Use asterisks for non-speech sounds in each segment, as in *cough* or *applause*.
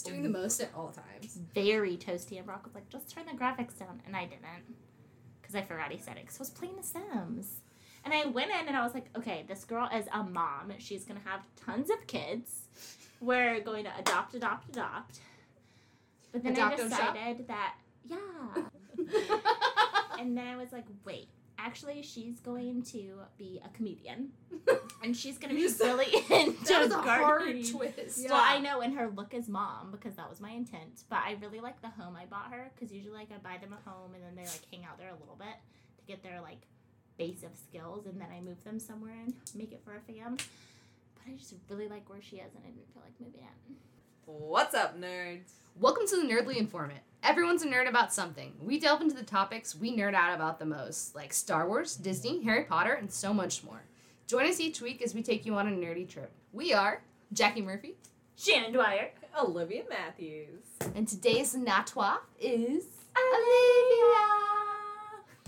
It's doing the most at all times. very toasty, and Brock was like, "Just turn the graphics down," and I didn't because I forgot he said it because I was playing The Sims. And I went in and I was like, "Okay, this girl is a mom. She's gonna have tons of kids. We're going to adopt, adopt, adopt." But then Adopt, I decided that yeah, *laughs* and then I was like, "Wait." Actually, she's going to be a comedian, *laughs* and she's gonna be You said- really *laughs* into *laughs* that was a hard gardening. twist. Well, I know, and her look is mom because that was my intent. But I really like the home I bought her because usually like I buy them a home and then they like hang out there a little bit to get their like base of skills, and then I move them somewhere and make it for a fam. But I just really like where she is, and I didn't feel like moving it. What's up, nerds? Welcome to the Nerdly Informant. Everyone's a nerd about something. We delve into the topics we nerd out about the most, like Star Wars, Disney, Harry Potter, and so much more. Join us each week as we take you on a nerdy trip. We are Jackie Murphy, Shannon Dwyer. Olivia Matthews. and today's natwa is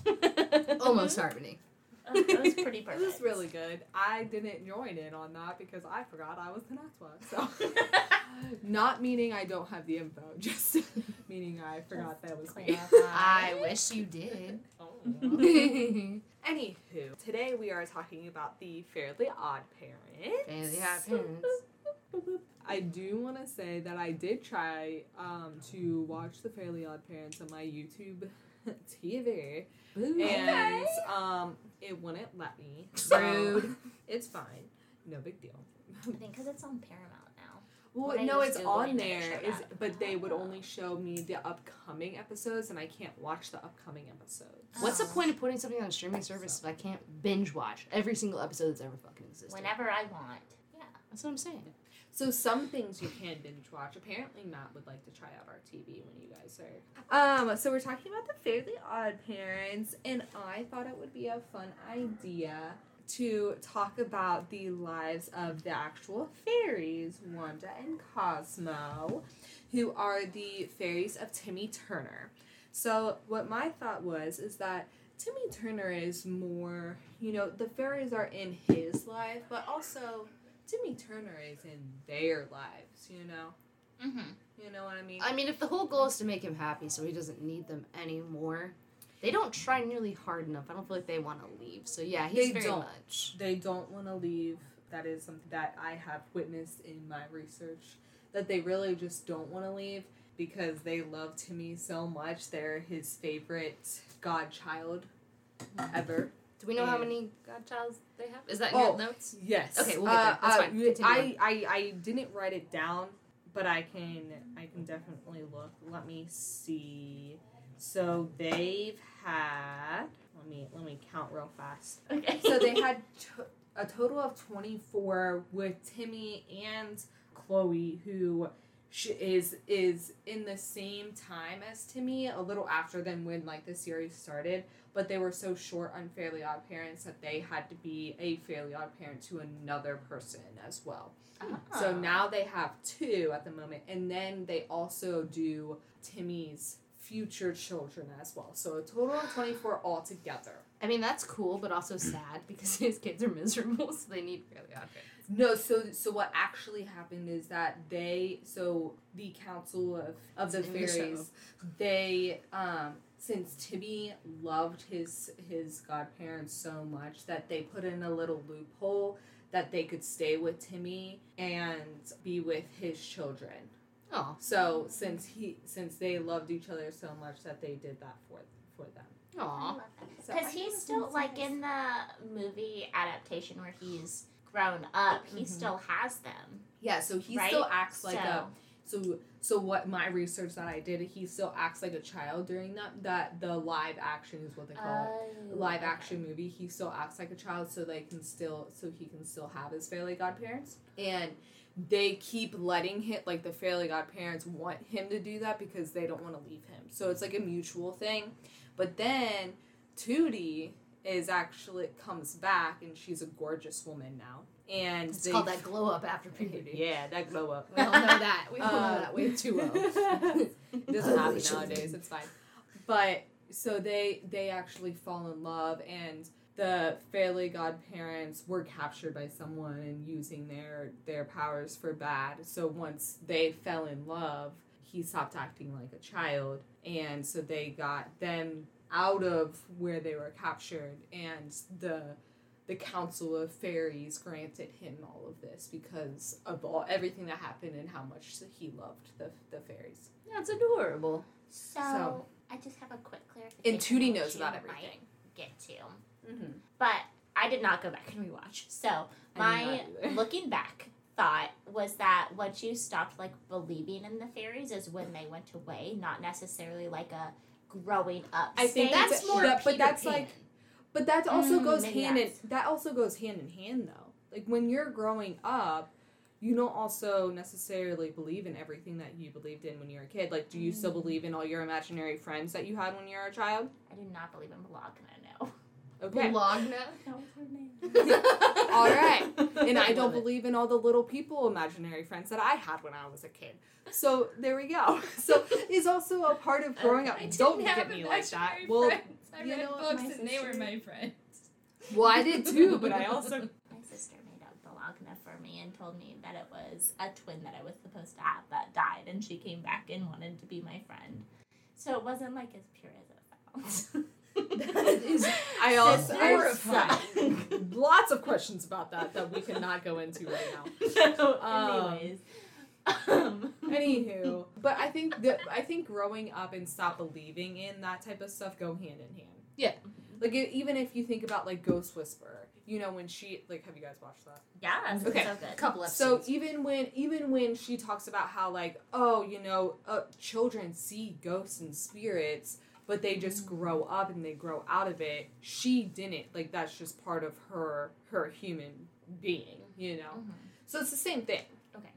Olivia. *laughs* almost harmony. That was pretty *laughs* It perfect. was really good. I didn't join in on that because I forgot I was the Natwa. So, *laughs* not meaning I don't have the info, *laughs* just meaning I forgot that was me. I wish you did. Oh. Anywho, today we are talking about the Fairly Odd Parents. Fairly Odd Parents. I do want to say that I did try um, to watch the Fairly Odd Parents on my YouTube TV, and um, it wouldn't let me. *laughs* So Rude. it's fine, no big deal. I think because it's on Paramount now. Well, When no, it's Googling on it, it there. showed Is up. but they would ah. only show me the upcoming episodes, and I can't watch the upcoming episodes. What's the Oh. point of putting something on a streaming service if I can't binge watch every single episode that's ever fucking existed? Whenever I want. Yeah. That's what I'm saying. So some things you can binge watch. Apparently, Matt would like to try out our TV when you guys are. Um. So we're talking about the Fairly Odd Parents, and I thought it would be a fun idea to talk about the lives of the actual fairies, Wanda and Cosmo, who are the fairies of Timmy Turner. So what my thought was is that Timmy Turner is more, you know, the fairies are in his life, but also Timmy Turner is in their lives, you know? Mm-hmm. You know what I mean? I mean, if the whole goal is to make him happy so he doesn't need them anymore, they don't try nearly hard enough. I don't feel like they want to leave. So yeah, he's They very don't. much. they don't want to leave. That is something that I have witnessed in my research. That they really just don't want to leave because they love Timmy so much. They're his favorite godchild ever. Do we know how many godchilds they have? Is that in Oh. your notes? Yes. Okay, we'll get there. That's uh, fine. Uh, Continue I, I I didn't write it down, but I can I can definitely look. Let me see. So they've had. Let me let me count real fast. Okay. So they *laughs* had t- a total of twenty four with Timmy and Chloe, who sh- is is in the same time as Timmy, a little after them when like the series started. But they were so short on Fairly Odd Parents that they had to be a Fairly Odd Parent to another person as well. So Oh. now they have two at the moment, and then they also do Timmy's future children as well. So a total of twenty four altogether. I mean, that's cool, but also sad *laughs* because his kids are miserable, so they need fairly odd parents. No, so so what actually happened is that they so the council of of the in the fairies they um since Timmy loved his his godparents so much that they put in a little loophole that they could stay with Timmy and be with his children. Oh, So since he since they loved each other so much that they did that for for them. aw. Because think he's still like nice. in the movie adaptation where he's grown up, he Mhm. still has them. Yeah, so he right? still acts like a So- So what my research that I did, he still acts like a child during that that the live action is what they call it. Oh, live action movie. He still acts like a child so they can still so he can still have his fairly godparents. And they keep letting him like the fairly godparents want him to do that because they don't want to leave him. So it's like a mutual thing. But then Tootie is actually comes back and she's a gorgeous woman now. And It's called that glow up after puberty. *laughs* Yeah, that glow up. We all know that. We all know Uh, that way too well. it doesn't happen nowadays. It's fine. But so they they actually fall in love, and the Fairly Godparents were captured by someone and using their their powers for bad. So once they fell in love, he stopped acting like a child, and so they got them out of where they were captured, and the the Council of Fairies granted him all of this because of all everything that happened and how much he loved the the fairies. That's adorable. So, So- I just have a quick clarification. And Tootie which knows you about everything. Get to, Mm-hmm. but I did not go back and rewatch. So my *laughs* looking back thought was that once you stopped like believing in the fairies is when they went away, not necessarily like a growing up. I think stage. That's more that- but that's Pan. like- But that also Mm, goes maybe hand in that's- that also goes hand in hand though. Like when you're growing up, you don't also necessarily believe in everything that you believed in when you were a kid. Like, do you still Mm. believe in all your imaginary friends that you had when you were a child? I do not believe in Bologna. No, Okay. Bologna. that was her name. *laughs* All right. *laughs* And I *laughs* Love don't it. believe in all the little people imaginary friends that I had when I was a kid. So there we go. *laughs* So it's also a part of uh, growing up. I didn't Don't look have at me like that. imaginary Well, friends. I you read know books my and they were my friends. well, I did too, but I *laughs* also My sister made up Bologna for me and told me that it was a twin that I was supposed to have that died, and she came back and wanted to be my friend. So it wasn't like as pure as it sounds. That is I also Sisters I suck. lots of questions about that that we cannot go into right now. *laughs* so, Um, anyways, um, Anywho, but I think that I think growing up and stop believing in that type of stuff go hand in hand. Yeah. Like it, even if you think about like Ghost Whisperer, you know when she like have you guys watched that? yeah, Okay. so good. couple So even when even when she talks about how like oh you know uh, children see ghosts and spirits but they just grow up and they grow out of it. She didn't. Like that's just part of her her human being you know? Mhm. so it's the same thing. Okay.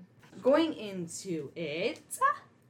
going into it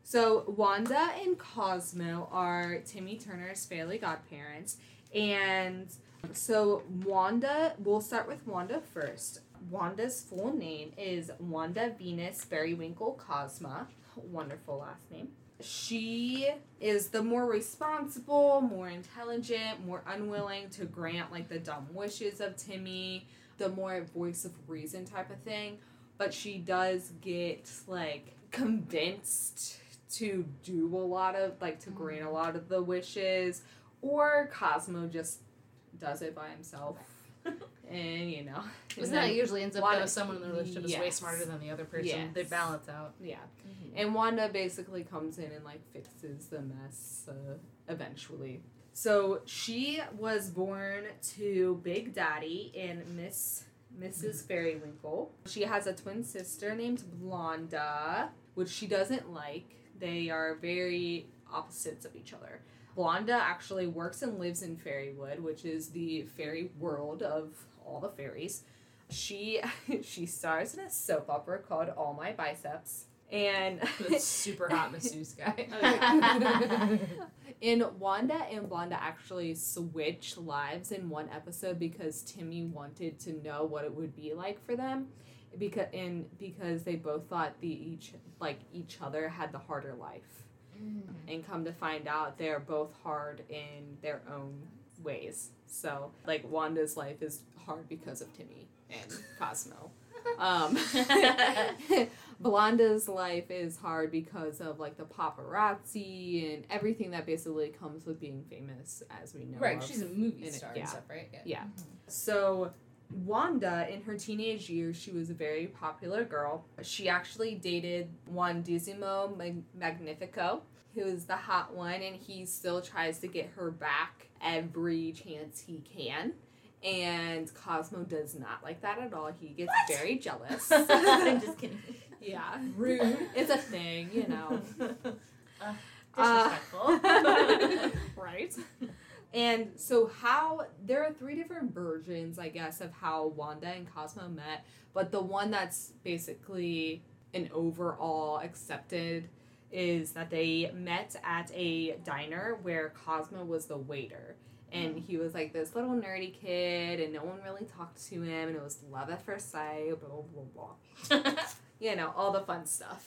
so wanda and cosmo are timmy turner's fairly godparents. And so wanda we'll start with wanda first. Wanda's full name is wanda venus fairywinkle cosma. Wonderful last name she is the more responsible more intelligent more unwilling to grant like the dumb wishes of timmy the more voice of reason type of thing. But she does get like convinced to do a lot of like to grant a lot of the wishes or cosmo just does it by himself *laughs* and you know. Isn't that usually ends up Wanda- though someone in the relationship is way smarter than the other person. Yes. They balance out. yeah. And wanda basically comes in and like fixes the mess uh, eventually. So she was born to big daddy and miss mrs fairywinkle. She has a twin sister named blonda which she doesn't like. They are very opposites of each other blonda actually works and lives in fairywood which is the fairy world of all the fairies she *laughs* she stars in a soap opera called all my biceps and The *laughs* super hot masseuse guy. *laughs* in Wanda and Blonda actually switch lives in one episode because Timmy wanted to know what it would be like for them because and because they both thought the each like each other had the harder life and come to find out they're both hard in their own ways so like Wanda's life is hard because of Timmy and *laughs* Cosmo *laughs* um *laughs* Blonda's life is hard because of like the paparazzi and everything that basically comes with being famous, as we know. right, of. she's a movie it, star yeah. and stuff, right? Yeah. So Wanda, in her teenage years, she was a very popular girl. She actually dated one Dizimo Mag- Magnifico, who is the hot one, and he still tries to get her back every chance he can. And Cosmo does not like that at all. He gets What? very jealous. *laughs* I'm just kidding. yeah. Rude. It's a thing, you know. *laughs* Uh, disrespectful. *laughs* right? And so, how there are three different versions, I guess, of how Wanda and Cosmo met, but the one that's basically an overall accepted is that they met at a diner where Cosmo was the waiter. And he was like this little nerdy kid, and no one really talked to him, and it was love at first sight, blah, blah, blah *laughs* you know, all the fun stuff.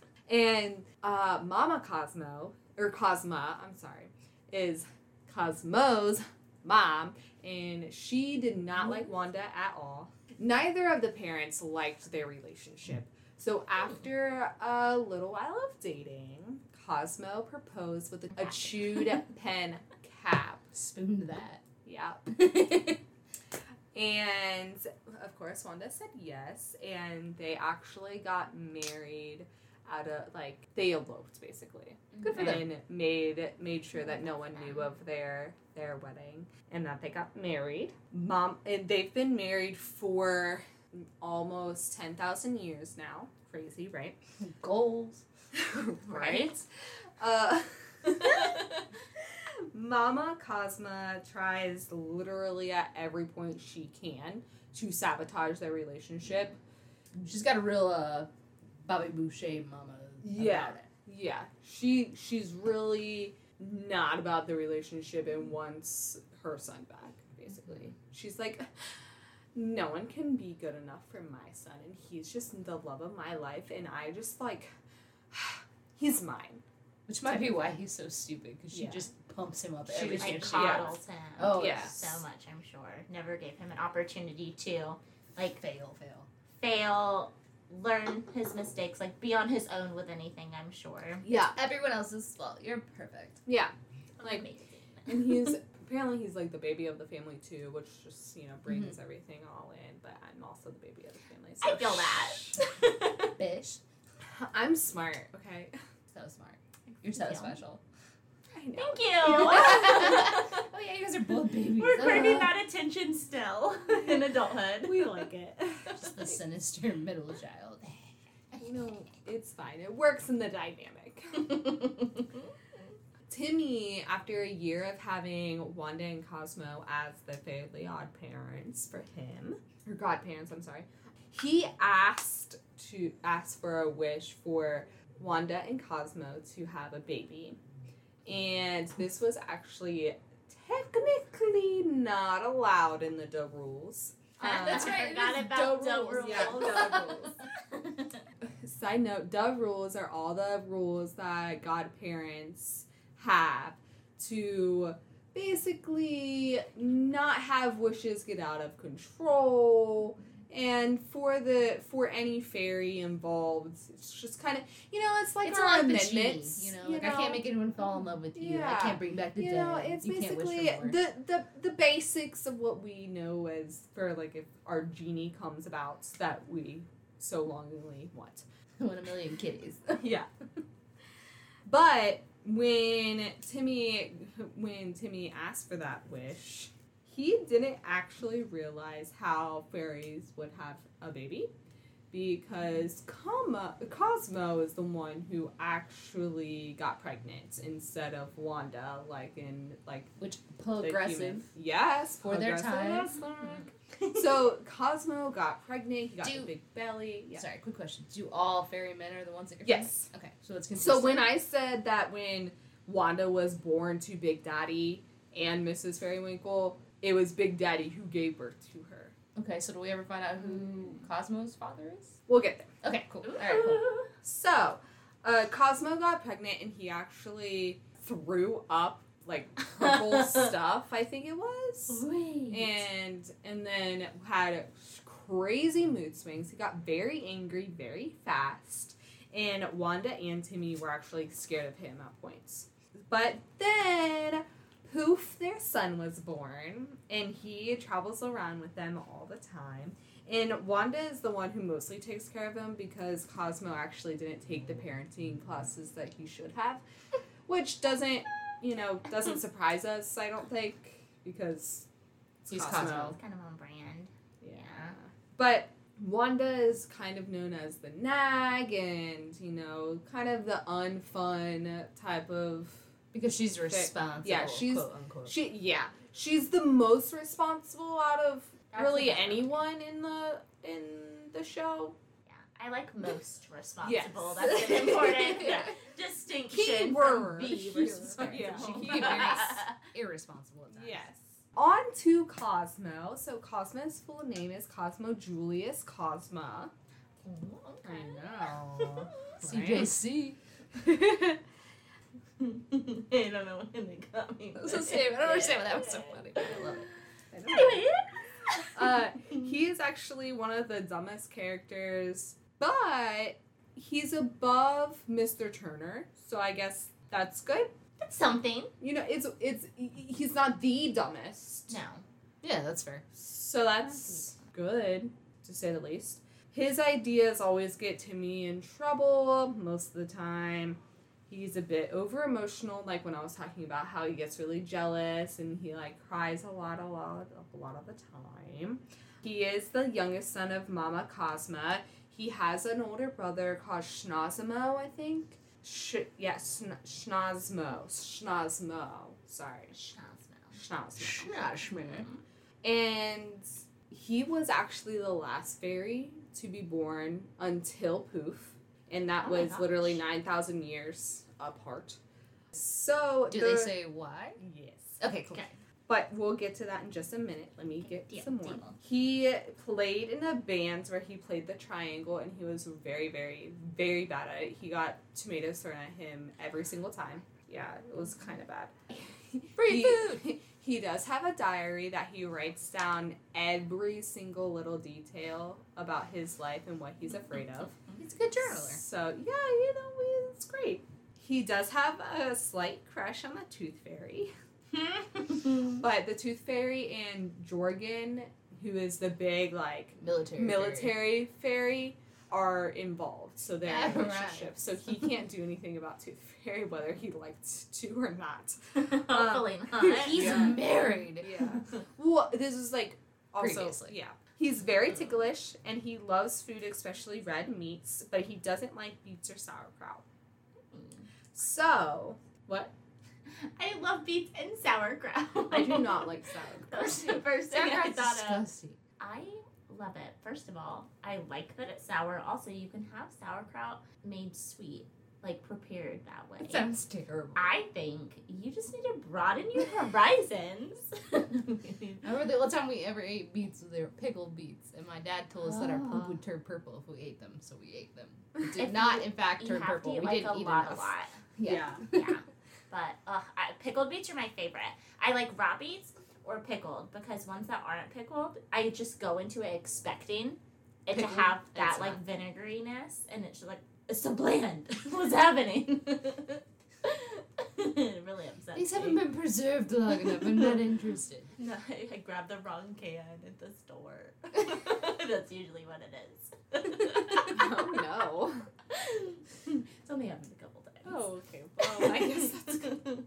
*laughs* and uh, Mama Cosmo, or Cosma, I'm sorry, is Cosmo's mom, and she did not like Wanda at all. Neither of the parents liked their relationship. So after a little while of dating, Cosmo proposed with a, a chewed *laughs* pen cap. Spoon that. Yeah. *laughs* And of course, Wanda said yes, and they actually got married out of like they eloped basically, Good for them. and made made sure that no one knew of their their wedding and that they got married. Mom, and they've been married for almost ten thousand years now. Crazy, right? *laughs* Goals. *laughs* right. Uh, *laughs* Mama Cosma tries literally at every point she can to sabotage their relationship. She's got a real uh, Bobby Boucher mama. Yeah. About it. Yeah, she she's really not about the relationship and wants her son back. Basically, mm-hmm. she's like, no one can be good enough for my son, and he's just the love of my life, and I just like, *sighs* he's mine. Which might be why he's so stupid because she Yeah. just pumps him up She every just- I chance she yeah. coddles him. Oh, yeah. so much. I'm sure. Never gave him an opportunity to like Fail, fail. fail, learn his mistakes, like be on his own with anything. I'm sure. Yeah, Everyone else's fault. You're perfect. yeah, like Amazing. *laughs* and he's apparently he's like the baby of the family too, which just you know brings mm-hmm. everything all in. But I'm also the baby of the family. So I feel that. *laughs* Bish. I'm smart. Okay, So smart. You're so Yeah. special. I know. Thank *laughs* you. oh yeah, you guys are both babies. We're craving Uh, that attention still *laughs* in adulthood. We like it. Just the sinister middle child. you know, it's fine. It works in the dynamic. *laughs* Timmy, after a year of having Wanda and Cosmo as the Fairly Odd parents for him, or godparents, I'm sorry, he asked to ask for a wish for Wanda and Cosmo to have a baby, and this was actually technically not allowed in the Dove rules. *laughs* That's Um, right, I it forgot about Doe Doe rules. rules. Yeah, Doe *laughs* rules. *laughs* Side note, Dove rules are all the rules that godparents have to basically not have wishes get out of control and for the for any fairy involved it's just kind of you know it's like it's our a lot of the amendments genie, you know, like I can't make anyone fall in love with you. Yeah. I can't bring back the you dead. know, it's you can't wish basically the, the the basics of what we know as for like if our genie comes about that we so longingly want. *laughs* want a million kitties. *laughs* yeah. But when Timmy when Timmy asked for that wish, he didn't actually realize how fairies would have a baby because Cosmo, Cosmo is the one who actually got pregnant instead of Wanda like in like Which progressive. human- Yes, For their time. Hmm. so Cosmo got pregnant. He got Do- the big belly. Yeah. Sorry, quick question. Do all fairy men are the ones that get Yes. pregnant? Okay, so it's So when I said that when Wanda was born to Big Daddy and Mrs. Fairywinkle, it was Big Daddy who gave birth to her. Okay, so do we ever find out who Cosmo's father is? We'll get there. Okay, cool. Alright, cool. So, uh, Cosmo got pregnant and he actually threw up like purple *laughs* stuff. I think it was. Wait. and and then had crazy mood swings. He got very angry very fast, and Wanda and Timmy were actually scared of him at points. But then, poof, their son was born, and he travels around with them all the time. And Wanda is the one who mostly takes care of him because Cosmo actually didn't take the parenting classes that he should have, which doesn't, you know, doesn't surprise us. I don't think because it's He's Cosmo. It's kind of on brand. yeah. Yeah. But Wanda is kind of known as the nag and, you know, kind of the unfun type of Because she's responsible. yeah, she's- quote unquote. she yeah. She's the most responsible out of really anyone in the in the show. Yeah. I like most responsible. Yes. That's an important *laughs* distinction Keyword. from be *laughs* responsible. Yeah. She very *laughs* irresponsible at times. Yes. On to Cosmo. So Cosmo's full name is Cosmo Julius Cosma. Ooh, okay. I know. CJC. I don't know when they got me. That's the same. I don't understand why that was so funny. but I love it. I. Anyway. *laughs* Uh, he is actually one of the dumbest characters, but he's above Mr. Turner, so I guess that's good. That's something. You know, it's it's he's not the dumbest, No. Yeah, that's fair. so that's good to say the least. His ideas always get Timmy in trouble most of the time. He's a bit over emotional, like when I was talking about how he gets really jealous and he like cries a lot, a lot, a lot of the time. He is the youngest son of Mama Cosma. He has an older brother called Schnozmo, I think. Sh- yes, yeah, Schnozmo. Schnozmo. Sorry. Schnozmo. Schnashman. And he was actually the last fairy to be born until Poof. And that Oh was literally 9,000 years apart. So, Do the- they say why? Yes. Okay, cool. Okay. But we'll get to that in just a minute. Let me get Deal, some more. deal. He played in a band where he played the triangle and he was very, very, very bad at it. He got tomatoes thrown at him every single time. Yeah, it was kind of bad. *laughs* Free food. *laughs* He does have a diary that he writes down every single little detail about his life and what he's afraid of. He's a good journaler. So, yeah, you know, it's great. He does have a slight crush on the Tooth Fairy. *laughs* *laughs* But the Tooth Fairy and Jorgen, who is the big like Military. military fairy, are involved. So they're in a Yeah, relationship. right. So he can't do anything about Tooth Fairy, whether he liked to or not. *laughs* Um, Hopefully not. He's Yeah. married. Yeah. well, this is like also Previously. yeah. He's very ticklish and he loves food, especially red meats, but he doesn't like beets or sauerkraut. So what? *laughs* I love beets and sauerkraut. I do not *laughs* like sauerkraut. That was the first thing I Sauerkraut's thought of. I love it. First of all, I like that it's sour. Also, you can have sauerkraut made sweet, like prepared that way. That sounds terrible. I think you just need to broaden your horizons. *laughs* *laughs* I remember the one time we ever ate beets, they were pickled beets, and my dad told us that our poop Ah. would turn purple if we ate them, so we ate them. It did If not, you- in fact, turn purple. to eat we like didn't a eat lot, enough. a lot. *laughs* Yeah. Yeah, but uh, I, pickled beets are my favorite. I like raw beets or pickled because ones that aren't pickled, I just go into it expecting it Pickled, to have that it's like vinegariness, and it's just like it's so bland. *laughs* What's happening? it *laughs* really upsets These haven't been preserved long enough. I'm not interested. *laughs* No, I, I grabbed the wrong can at the store. That's usually what it is. oh no. It's only happened a couple times. Oh, okay. Well, I guess that's good.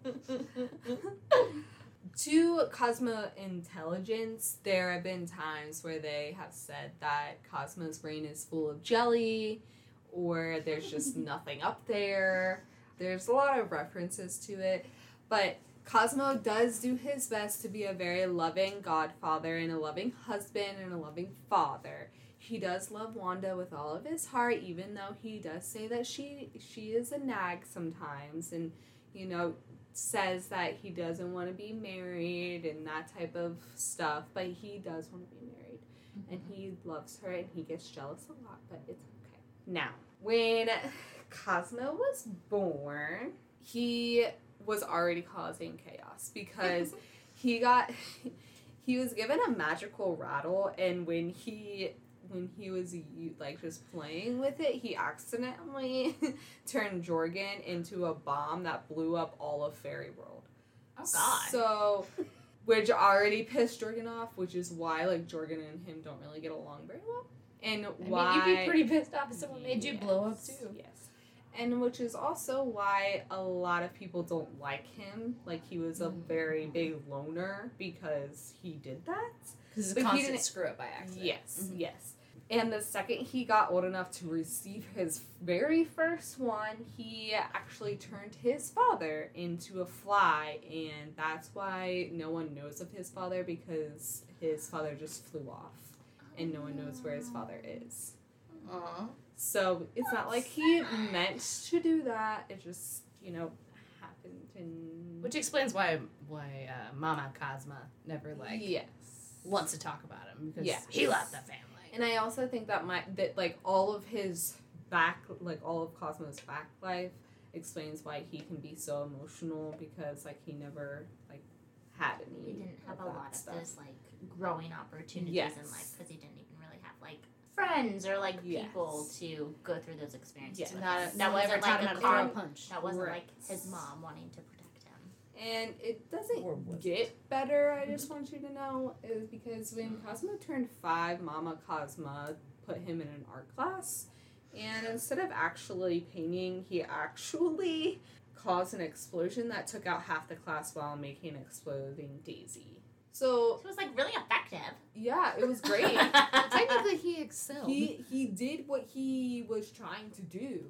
To Cosmo intelligence, there have been times where they have said that Cosmo's brain is full of jelly, or there's just *laughs* nothing up there. There's a lot of references to it, but Cosmo does do his best to be a very loving godfather and a loving husband and a loving father. He does love Wanda with all of his heart, even though he does say that she she is a nag sometimes, and you know says that he doesn't want to be married and that type of stuff. But he does want to be married, and mm-hmm. he loves her, and he gets jealous a lot. But it's. Now, when Cosmo was born, he was already causing chaos because *laughs* he got he was given a magical rattle and when he when he was like just playing with it he accidentally *laughs* turned jorgen into a bomb that blew up all of fairy world Oh God. so which already pissed jorgen off which is why like jorgen and him don't really get along very well and I why mean, you'd be pretty pissed off if someone made you blow up too. Yes. And which is also why a lot of people don't like him. Like he was a Mm. very big loner because he did that. Because it's But a he constant didn't- screw up by accident. Yes, Mhm. yes. And the second he got old enough to receive his very first one, he actually turned his father into a fly, and that's why no one knows of his father because his father just flew off, and no one knows where his father is. Aw. So it's not like he meant to do that. It just, you know, happened and Which explains why why uh, Mama Cosma never like yes. wants to talk about him because Yes. he left the family. And I also think that my that like all of his back like all of Cosmo's back life explains why he can be so emotional because like he never like had any. He didn't have a lot stuff. of those like growing opportunities Yes. in life because he didn't even really have like friends or like people to go through those experiences. Yes. with Not, that that wasn't like a how to throw a calm, punch. that wasn't Right. like his mom wanting to protect him. And it doesn't was get better, I just mm-hmm. want you to know, is because when Cosmo turned five, Mama Cosma put him in an art class. And instead of actually painting, he actually caused an explosion that took out half the class while making an exploding daisy. So, So it was like really effective. yeah, it was great. *laughs* Technically, he excelled. he he did what he was trying to do.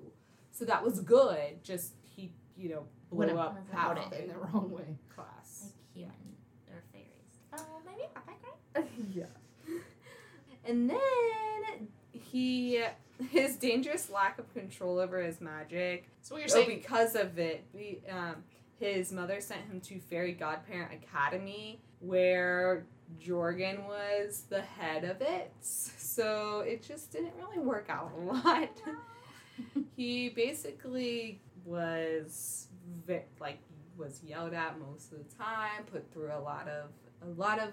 So that was good. Just he, you know, blew Went up about it in the the wrong way. class. Like human or fairies. Oh, maybe not that great. *laughs* yeah. *laughs* And then he *laughs* his dangerous lack of control over his magic. So what you're Oh, saying? because of it, we, um, his mother sent him to Fairy Godparent Academy, where Jorgen was the head of it. So it just didn't really work out a lot. *laughs* he basically was vi- like was yelled at most of the time, put through a lot of a lot of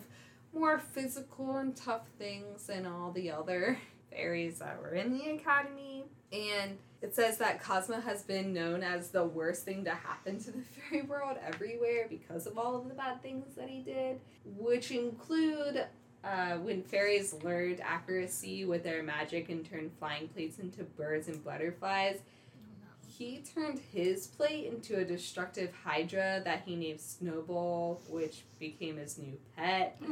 more physical and tough things than all the other fairies that were in the academy. And it says that Cosmo has been known as the worst thing to happen to the *laughs* fairy world everywhere because of all of the bad things that he did, which include uh, when fairies learned accuracy with their magic and turned flying plates into birds and butterflies. He turned his plate into a destructive hydra that he named Snowball, which became his new pet. *laughs*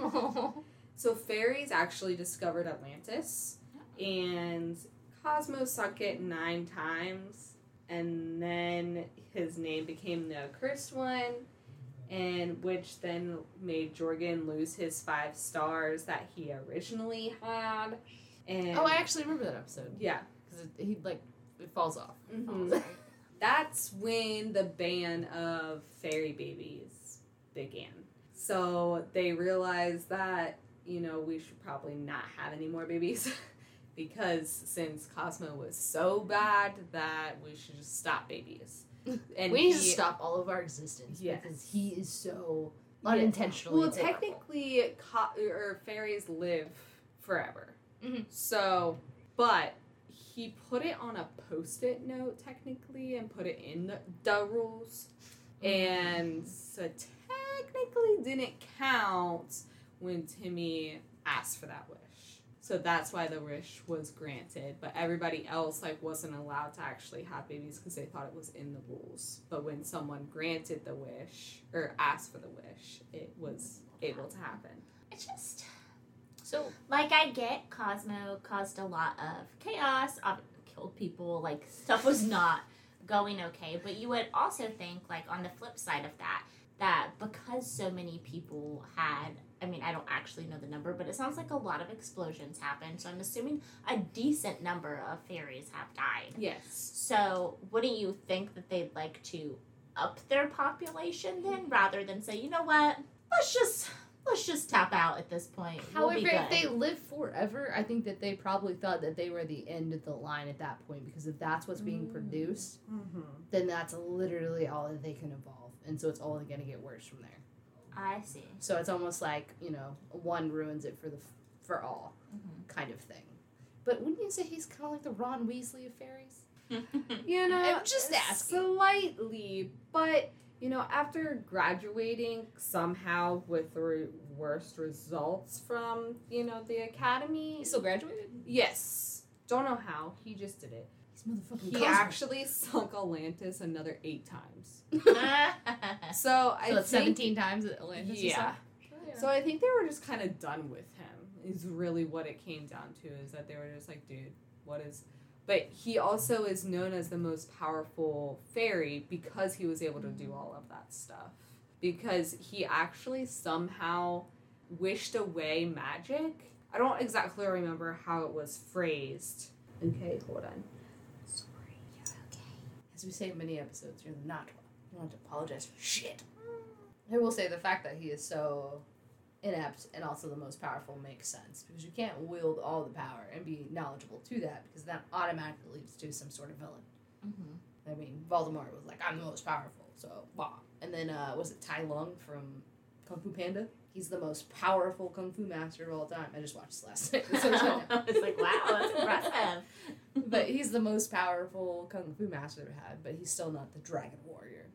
So fairies actually discovered Atlantis, and Cosmo sunk it nine times, and then his name became the Cursed One, and which then made Jorgen lose his five stars that he originally had. And oh, I actually remember that episode yeah, because he like it falls off. mhm. *laughs* that's when the ban of fairy babies began. So they realized that, you know, we should probably not have any more babies *laughs* because since Cosmo was so bad that we should just stop babies. *laughs* And we need to stop all of our existence Yes. because he is so unintentionally. Well, terrible. technically, co- or fairies live forever. Mhm. So, but he put it on a post-it note technically and put it in the, the rules, and so technically didn't count when Timmy asked for that wish. So that's why the wish was granted, but everybody else like wasn't allowed to actually have babies because they thought it was in the rules. But when someone granted the wish or asked for the wish, it was able to happen. It's just So like I get Cosmo caused a lot of chaos, killed people, like stuff was not going okay. But you would also think, like on the flip side of that, that because so many people had, I mean, I don't actually know the number, but it sounds like a lot of explosions happened. So I'm assuming a decent number of fairies have died. Yes. So wouldn't you think that they'd like to up their population then, rather than say, you know what, let's just let's just tap out at this point. We'll However, be if they live forever, I think that they probably thought that they were the end of the line at that point because if that's what's being Mm. produced, Mm-hmm. then that's literally all that they can evolve, and so it's only going to get worse from there. I see. So it's almost like you know one ruins it for the for all Mhm. kind of thing. But wouldn't you say he's kind of like the Ron Weasley of fairies? *laughs* You know, I'm just asking. slightly, but you know, after graduating somehow with the re- worst results from you know the academy. He still graduated. yes, don't know how he just did it. He's motherfucking. He Cosmo. actually *laughs* sunk Atlantis another eight times. So *laughs* so I it's think, seventeen times at Atlantis. yeah. Oh, yeah. So I think they were just kind of done with him. Is really what it came down to. Is that they were just like, dude, what is? But he also is known as the most powerful fairy because he was able to do all of that stuff. Because he actually somehow wished away magic. I don't exactly remember how it was phrased. Okay, hold on. Sorry, you're okay. As we say in many episodes, you're not one. You don't have to apologize for shit. I will say the fact that he is so inept and also the most powerful makes sense because you can't wield all the power and be knowledgeable to that because that automatically leads to some sort of villain. Mm-hmm. I mean, Voldemort was like, I'm the most powerful, so wow. And then uh, was it Tai Lung from Kung Fu Panda? He's the most powerful kung fu master of all time. I just watched this last night. so *laughs* *laughs* it's. Like, wow, that's *laughs* impressive. but he's the most powerful kung fu master they've had, but he's still not the dragon warrior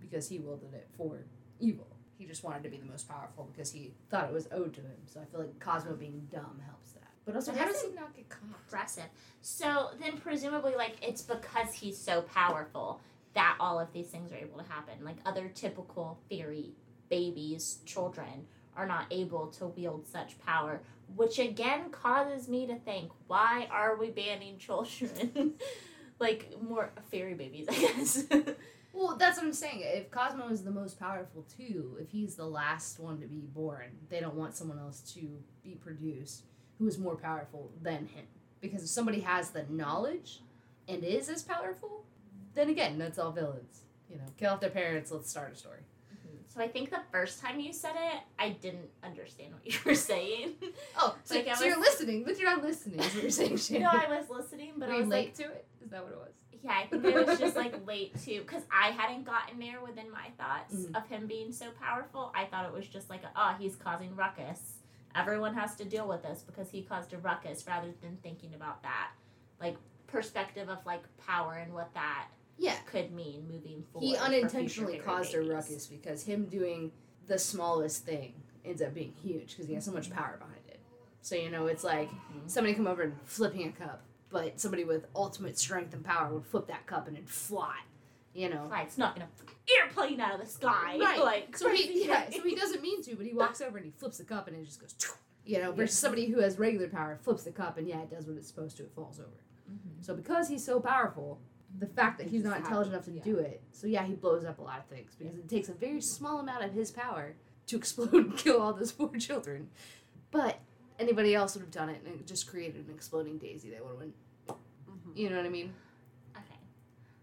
because he wielded it for evil. He just wanted to be the most powerful because he thought it was owed to him. So I feel like Cosmo being dumb helps that. But also, But how does he not get caught? impressive. So then, presumably, like it's because he's so powerful that all of these things are able to happen. Like other typical fairy babies, children are not able to wield such power, which again causes me to think: Why are we banning children? *laughs* like more fairy babies, I guess. *laughs* Well, that's what I'm saying. If Cosmo is the most powerful too, if he's the last one to be born, they don't want someone else to be produced who is more powerful than him. Because if somebody has the knowledge and is as powerful, then again, that's all villains. You know, kill off their parents, let's start a story. So I think the first time you said it, I didn't understand what you were saying. *laughs* Oh, so, Like, so you're listening, but you're not listening, is what you're saying, *laughs* Shannon. no, I was listening, but Were I was late like, to it? Is that what it was? Yeah, I think I was just like *laughs* late too, because I hadn't gotten there within my thoughts Mhm. of him being so powerful. I thought it was just like, oh, he's causing ruckus. Everyone has to deal with this because he caused a ruckus, rather than thinking about that, like perspective of like power and what that Yeah. could mean moving forward. He unintentionally caused a ruckus because him doing the smallest thing ends up being huge because he has so much power behind it. So you know, it's like Mhm. somebody come over and flipping a cup, but somebody with ultimate strength and power would flip that cup and it'd fly. You know. Like, it's not gonna airplane out of the sky, Right. *laughs* like So he yeah, so he *laughs* doesn't mean to, but he walks over and he flips the cup and it just goes. You know, versus somebody who has regular power flips the cup and yeah, it does what it's supposed to. It falls over. Mhm. So because he's so powerful, the fact that It he's not intelligent enough to happens, do it, so yeah, he blows up a lot of things because it takes a very small amount of his power to *laughs* explode and kill all those poor children. But anybody else would have done it and it just created an exploding daisy that would have went. Mhm. You know what I mean? Okay.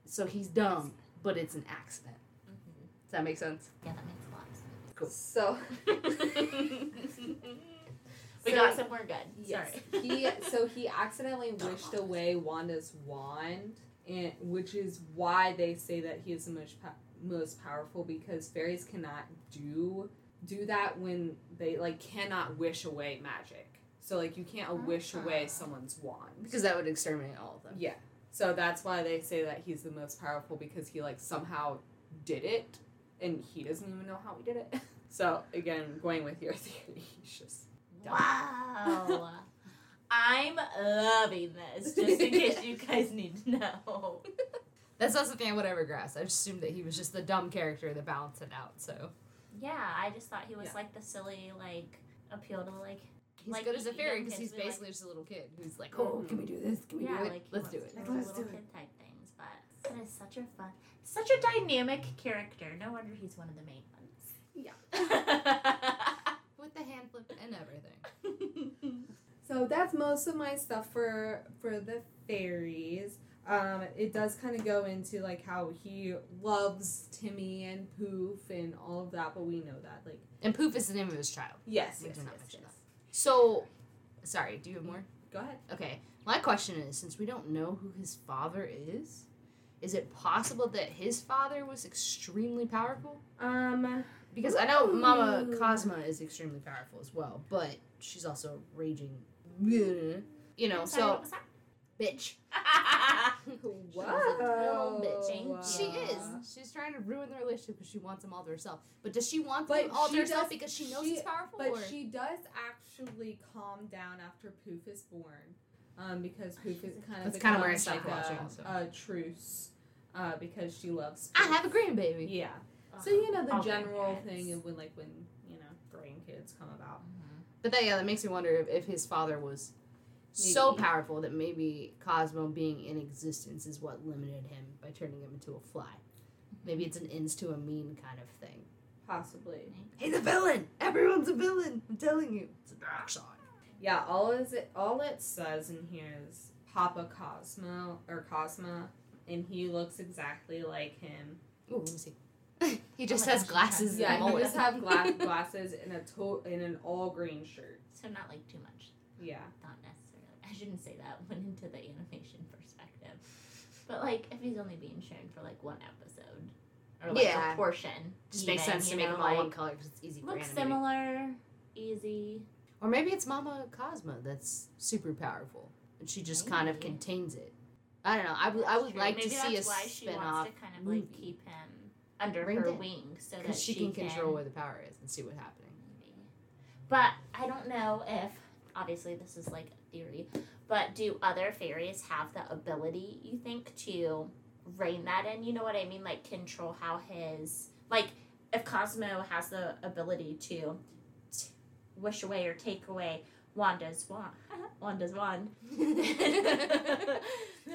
So he's dumb, but it's an accident. Mhm. Does that make sense? Yeah, that makes a lot of sense. Cool. So *laughs* *laughs* we So- got somewhere good. Yes. Sorry. he so he accidentally wished away Wanda's wand, and which is why they say that he is the most po- most powerful because fairies cannot do do that when they like cannot wish away magic. So like you can't wish away Ah. someone's wand. Because that would exterminate all of them. yeah. So that's why they say that he's the most powerful because he like somehow did it and he doesn't even know how he did it. *laughs* So again, going with your *laughs* theory, he's just dumb. Wow. *laughs* I'm loving this, just in case you *laughs* guys need to know. That's not something I would ever grasp. I just assumed that he was just the dumb character that balanced it out. So Yeah, I just thought he was Yeah. like the silly, like, appeal to, like, he's Like, good as a fairy because he's basically like- just a little kid who's like, oh, oh, can we do this? Can we yeah, do it? like, Let's do it. do Let's little do it. kid type things, but that is such a fun, such a dynamic character. No wonder he's one of the main ones. Yeah. *laughs* With the hand flip and everything. So that's most of my stuff for for the fairies. Um, it does kind of go into like how he loves Timmy and Poof and all of that, but we know that like And Poof is the name of his child. yes, We yes, not yes, yes. So, sorry, do you have more? Go ahead. Okay. My question is since we don't know who his father is, is it possible that his father was extremely powerful? Um, Because I know Mama. Cosma is extremely powerful as well, but she's also raging. You know, I'm sorry, so what *laughs* was bitch. Whoa. bitching. She is. She's trying to ruin the relationship because she wants them all to herself. But does she want But them all to herself does- because she knows she- he's powerful? But or? she does actually calm down after Poof is born, um, because Poof is kind of That's kinda where I stopped like watching, a, so. a truce, uh, because she loves. I have a grandbaby. Yeah. Ugh, So you know the all general thing of when like when you know grandkids come about. But that yeah, that makes me wonder if, if his father was so powerful that maybe Cosmo being in existence is what limited him by turning him into a fly. Maybe it's an ends to a mean kind of thing. Possibly. He's a villain. Everyone's a villain. I'm telling you, it's a dark side. Yeah, all is it all it says in here is Papa Cosmo or Cosma and he looks exactly like him. Ooh, let me see. *laughs* he just my has gosh, glasses. Yeah, and Yeah, he just have gla- *laughs* glasses and a to- in an all green shirt. So not like too much. Yeah. Not necessarily. I shouldn't say that. *laughs* Went into the animation perspective. But like, if he's only being shown for like one episode or like Yeah. a portion, Just even, makes sense to you make know, them all one color because it's easy for Looks animating. similar, easy. Or maybe it's Mama Cosmo that's super powerful, and she just kind of contains it. I don't know. I would I would true. like Maybe to see a that's why she spin-off wants to kind of like movie. keep him under her in. wing so that because she, can control where the power is and see what's happening. Maybe. But I don't know if obviously this is like a theory, but do other fairies have the ability you think to rein that in? You know what I mean? Like control how his like if Cosmo has the ability to t- wish away or take away Wanda's wand, *laughs* Wanda's wand. *laughs* *laughs*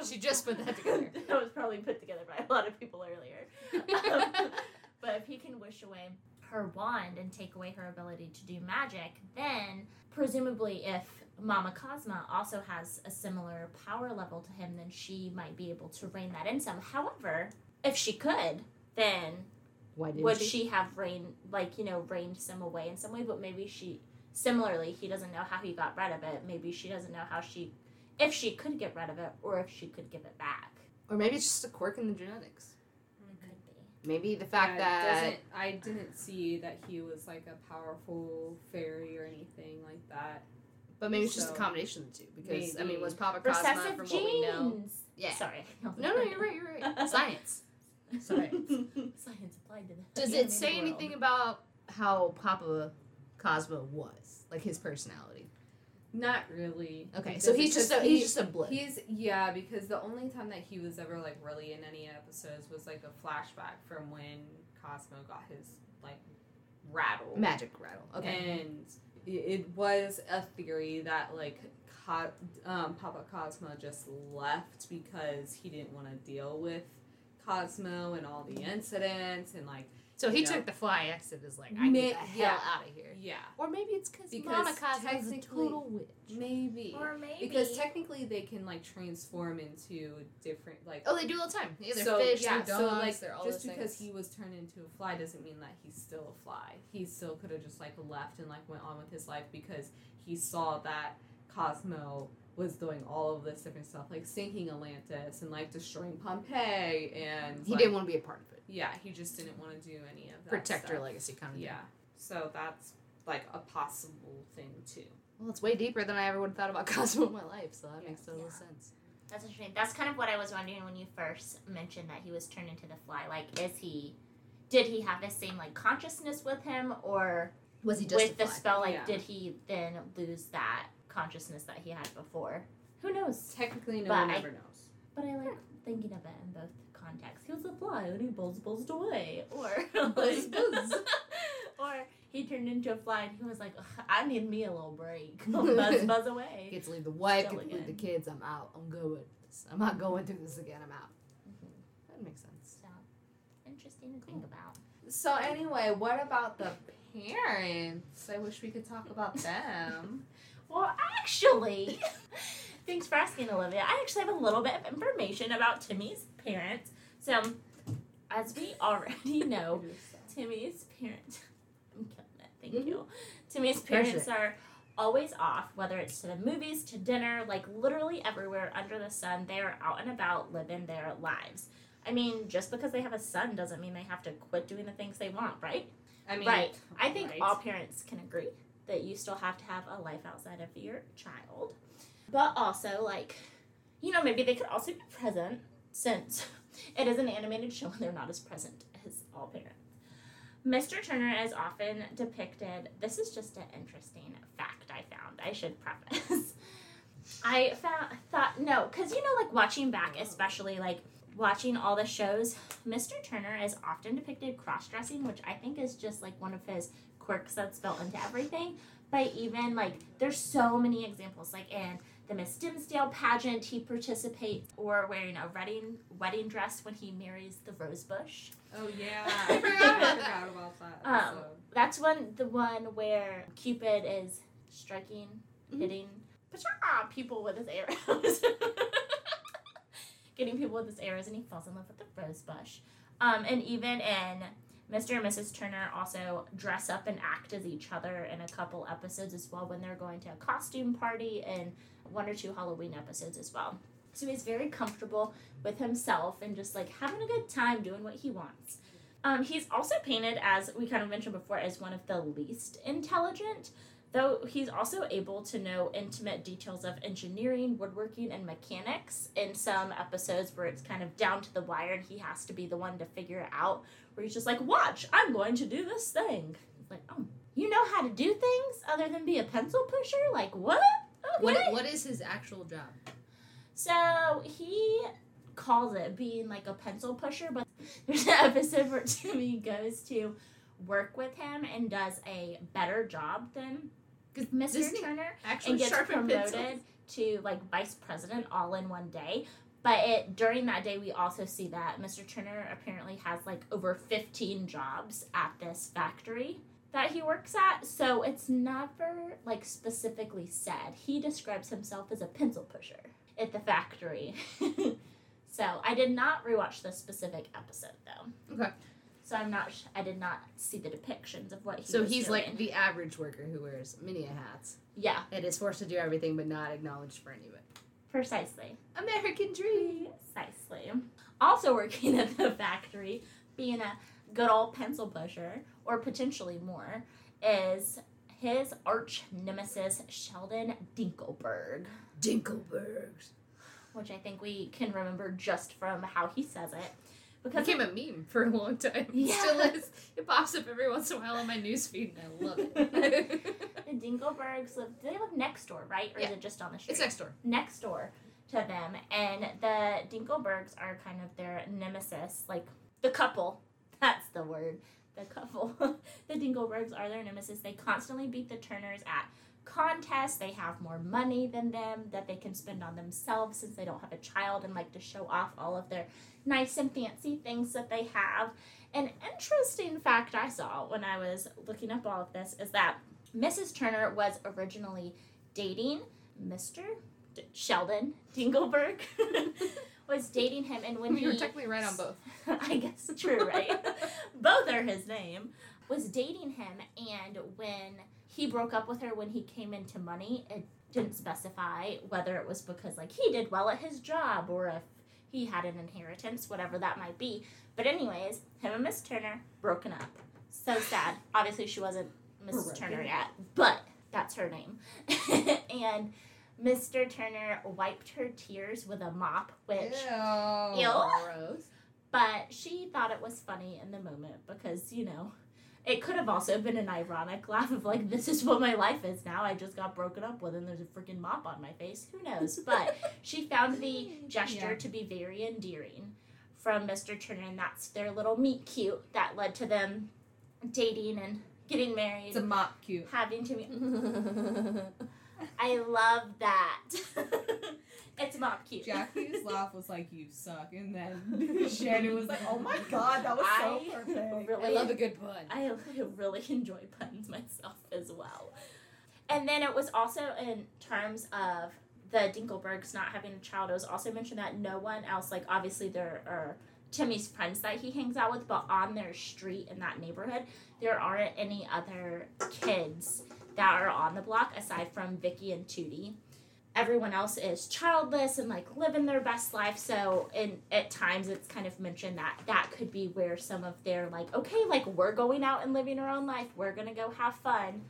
She just put that together. *laughs* that was probably put together by a lot of people earlier. Um, *laughs* but if he can wish away her wand and take away her ability to do magic, then presumably if Mama Cosma also has a similar power level to him, then she might be able to rein that in some. However, if she could, then Why didn't would she? she have reined like you know reined some away in some way? But maybe she similarly he doesn't know how he got rid of it. Maybe she doesn't know how she if she could get rid of it or if she could give it back. Or maybe it's just a quirk in the genetics. It could be. Maybe the fact Yeah, that I didn't see that he was like a powerful fairy or anything like that. But maybe it's just a combination of the two. Because I mean, was Papa Cosma Recessive from genes. what we know? Yeah. Sorry. *laughs* No, no, you're right. You're right. *laughs* Science. Science. *laughs* Science applied to the Does it say world. anything about how Papa Cosmo was, like his personality? Not really. Okay, so he's just a he's just a blip. He's yeah, because the only time that he was ever like really in any episodes was like a flashback from when Cosmo got his like rattle. Magic rattle. Okay. And it, it was a theory that like Co- um, Papa Cosmo just left because he didn't want to deal with Cosmo and all the incidents and like so he yeah. took the fly exit as like I Ma- need the hell yeah. out of here. yeah Or maybe it's because Because Mama Cosmo's a total witch. maybe Or maybe because technically they can like transform into different like Oh, they do all the time. Yeah, they're so fish, yeah, they're so like they're all just because things. he was turned into a fly doesn't mean that he's still a fly. He still could have just like left and like went on with his life because he saw that Cosmo was doing all of this different stuff, like sinking Atlantis and like destroying Pompeii, and he like, didn't want to be a part of it. Yeah, he just didn't want to do any of that. Protect her stuff. legacy kind of thing. Yeah, so that's like a possible thing too. Well, it's way deeper than I ever would have thought about *laughs* Cosmo in my life, so that Yeah. makes total Yeah. sense. That's interesting. That's kind of what I was wondering when you first mentioned that he was turned into the fly. Like, is he? Did he have the same like consciousness with him, or Was he just with a the spell? Like, Yeah. did he then lose that consciousness that he had before? Who knows? Technically, no But one I- ever knows. But I like thinking of it in both contexts. He was a fly and he buzz buzzed away, or *laughs* *laughs* Buzz, buzz. *laughs* or he turned into a fly and he was like, I need me a little break. buzz buzz away. Get to leave the wife, get to leave the kids. I'm out. I'm good. I'm not going through this again. I'm out. Mm-hmm. That makes sense. So interesting to think about. So anyway, what about the parents? I wish we could talk about them. Well, actually, thanks for asking, Olivia. I actually have a little bit of information about Timmy's parents. So, as we already *laughs* know, Timmy's parents. I'm killing it. Thank Mhm. you. Timmy's parents are always off, whether it's to the movies, to dinner, like literally everywhere under the sun. They are out and about living their lives. I mean, just because they have a son doesn't mean they have to quit doing the things they want, right? I mean, Right. I think right. all parents can agree that you still have to have a life outside of your child. But also, like, you know, maybe they could also be present since it is an animated show and they're not as present as all parents. Mr. Turner is often depicted, this is just an interesting fact I found, I should preface. *laughs* I found, thought, no, because you know, like watching back, oh. especially like watching all the shows, Mr. Turner is often depicted cross dressing, which I think is just like one of his quirks that's built into everything. But even like, there's so many examples. Like in the Miss Dimsdale pageant, he participates or wearing a wedding wedding dress when he marries the rosebush. Oh yeah, *laughs* I forgot about I about that. Um, episode. That's one the one where Cupid is striking, Mhm. hitting pa-cha, people with his arrows. *laughs* Getting people with his arrows and he falls in love with the Rosebush. Um, and even in Mr. and Mrs. Turner also dress up and act as each other in a couple episodes as well when they're going to a costume party and one or two Halloween episodes as well. So he's very comfortable with himself and just like having a good time doing what he wants. Um, he's also painted as we kind of mentioned before as one of the least intelligent, though he's also able to know intimate details of engineering, woodworking, and mechanics in some episodes where it's kind of down to the wire and he has to be the one to figure it out. Where he's just like, "Watch, I'm going to do this thing." Like, "Oh, you know how to do things other than be a pencil pusher? Like what?" Okay. What what is his actual job? So he calls it being like a pencil pusher, but *laughs* there's an episode where *laughs* Timmy goes to work with him and does a better job than Mr. Turner Actually, and gets promoted pencils. to like vice president all in one day. But it during that day we also see that Mr. Turner apparently has like over 15 jobs at this factory that he works at. So it's never like specifically said. He describes himself as a pencil pusher at the factory. *laughs* so I did not rewatch this specific episode though. Okay. So I'm not. sh- I did not see the depictions of what he. So he's doing. like the average worker who wears many hats yeah, and is forced to do everything but not acknowledged for any of it. precisely. American dream. Precisely. Also working *laughs* at the factory, being a good old pencil pusher, or potentially more, is his arch nemesis Sheldon Dinkleberg, Dinklebergs. which I think we can remember just from how he says it. Because it Became a meme for a long time. Yeah. Still is. It pops up every once in a while on my newsfeed and I love it. *laughs* the Dinklebergs live. Do they live next door, right? Or Yeah. is it just on the street? it's next door. next door to them, and the Dinklebergs are kind of their nemesis, like the couple. That's the word. The couple. *laughs* the Dinklebergs are their nemesis. They constantly beat the Turners at contests. They have more money than them that they can spend on themselves since they don't have a child and like to show off all of their nice and fancy things that they have. An interesting fact I saw when I was looking up all of this is that Mrs. Turner was originally dating Mr. D- Sheldon Dinkleberg *laughs* was dating him, and when *laughs* you were he technically right on both. *laughs* I guess true, right? *laughs* Both are his name. Was dating him, and when he broke up with her when he came into money, it didn't specify whether it was because like he did well at his job or if he had an inheritance, whatever that might be. But anyways, him and Miss Turner broken up. So sad. Obviously, she wasn't Mrs. Turner yet, but that's her name. and Mr. Turner wiped her tears with a mop, which Ew. Gross. but she thought it was funny in the moment because, you know, it could have also been an ironic laugh of like, this is what my life is now. I just got broken up with and there's a freaking mop on my face. Who knows? *laughs* But she found the gesture Yeah. to be very endearing from Mr. Turner, and that's their little meet cute that led to them dating and getting married. It's a mop cute. having to be. *laughs* I love that. *laughs* it's mop cute. Jackie's laugh was like, "You suck," and then *laughs* Shannon was like, "Oh my god, that was so I perfect." really I love a good pun. I really enjoy puns myself as well. And then it was also in terms of the Dinklebergs not having a child, it was also mentioned that no one else, like obviously there are Timmy's friends that he hangs out with, but on their street in that neighborhood, there aren't any other kids that are on the block aside from Vicky and Tootie. Everyone else is childless and like living their best life. So, in at times, it's kind of mentioned that that could be where some of their like, okay, like we're going out and living our own life, we're gonna go have fun,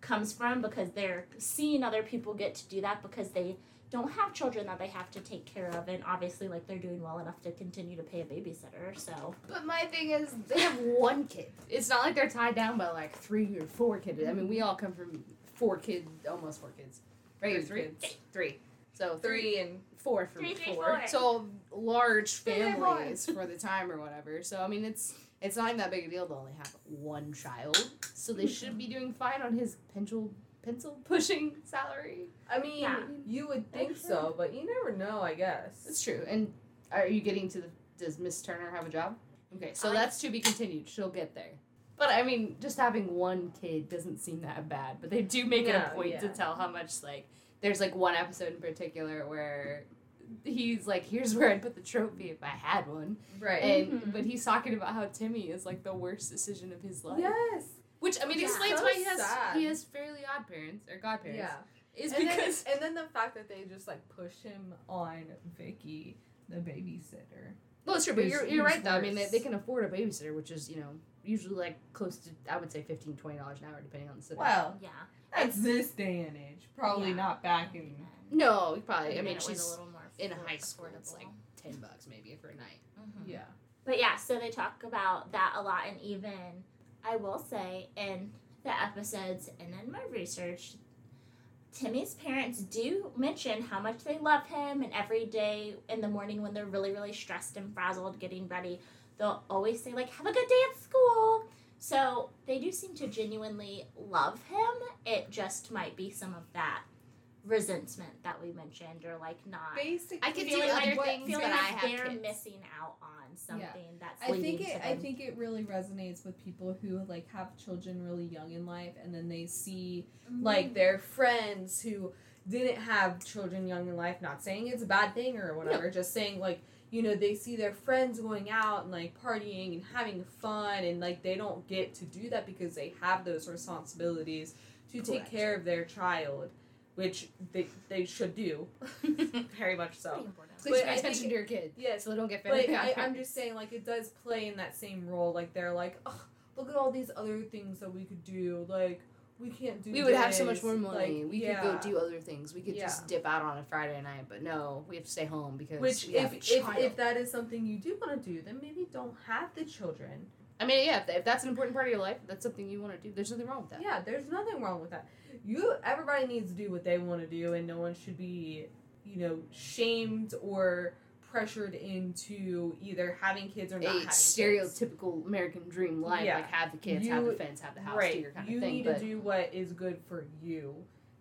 comes from because they're seeing other people get to do that because they don't have children that they have to take care of, and obviously, like they're doing well enough to continue to pay a babysitter. So, But my thing is, they have one kid. It's not like they're tied down by like three or four kids. I mean, we all come from four kids almost four kids, right? Three three, kids. three. So three, Three and four from Three, three, four. four. So large Three, three, four. families for the time or whatever. So I mean, it's it's not even that big a deal to only have one child. So they should be doing fine on his pencil pencil pushing salary. I mean, Yeah. you would think so, but you never know. I guess. It's true. And are you getting to the? Does Miss Turner have a job? Okay, so I- that's to be continued. She'll get there. But I mean, just having one kid doesn't seem that bad. But they do make it a No, point to tell how much like. There's like one episode in particular where he's like, "Here's where I'd put the trophy if I had one," Right. and Mhm. but he's talking about how Timmy is like the worst decision of his life. yes. Which I mean Yeah. explains So why he has sad. he has fairly odd parents or godparents. Yeah. Is and because then, and then the fact that they just like push him on Vicky, the babysitter. well, it's true, but you're, you're who's right though. I mean, they, they can afford a babysitter, which is you know usually like close to I would say 15 20 dollars an hour depending on the city. Well, Yeah. that's this day and age. Probably Yeah. not back in. no, probably. I mean, it was she's a little more in afford- high school. It's like ten bucks maybe for a night. Mhm. Yeah. But yeah, so they talk about that a lot, and even I will say in the episodes and in my research, Timmy's parents do mention how much they love him, and every day in the morning when they're really, really stressed and frazzled getting ready, they'll always say, like, have a good day at school. So they do seem to genuinely love him. It just might be some of that resentment that we mentioned, or like not Basically, I could do feeling other like, things, feeling but like I have they're kids. missing out on something that's I think it. to I think it really resonates with people who like have children really young in life, and then they see Mm-hmm. like their friends who didn't have children young in life. Not saying it's a bad thing or whatever. Just saying like you know they see their friends going out and like partying and having fun, and like they don't get to do that because they have those responsibilities to take care of their child, which they they should do *laughs* very much so. Please But pay I attention think- to your kid Yeah, so they don't get but *laughs* I, I'm just saying, like, it does play in that same role. Like, they're like, oh, look at all these other things that we could do. Like, we can't do. we would have so much more money. Like, we yeah. could go do other things. We could Yeah. just dip out on a Friday night, but no, we have to stay home because Which, we have if, a if if that is something you do want to do, then maybe don't have the children. I mean, yeah, if, if that's an important part of your life, that's something you want to do. There's nothing wrong with that. Yeah, there's nothing wrong with that. You, everybody needs to do what they want to do, and no one should be, you know, shamed or pressured into either having kids or A not having kids. stereotypical American dream life, Yeah. like have the kids, have the fence, have the house, right. do your kind you of thing. need but to do what is good for you.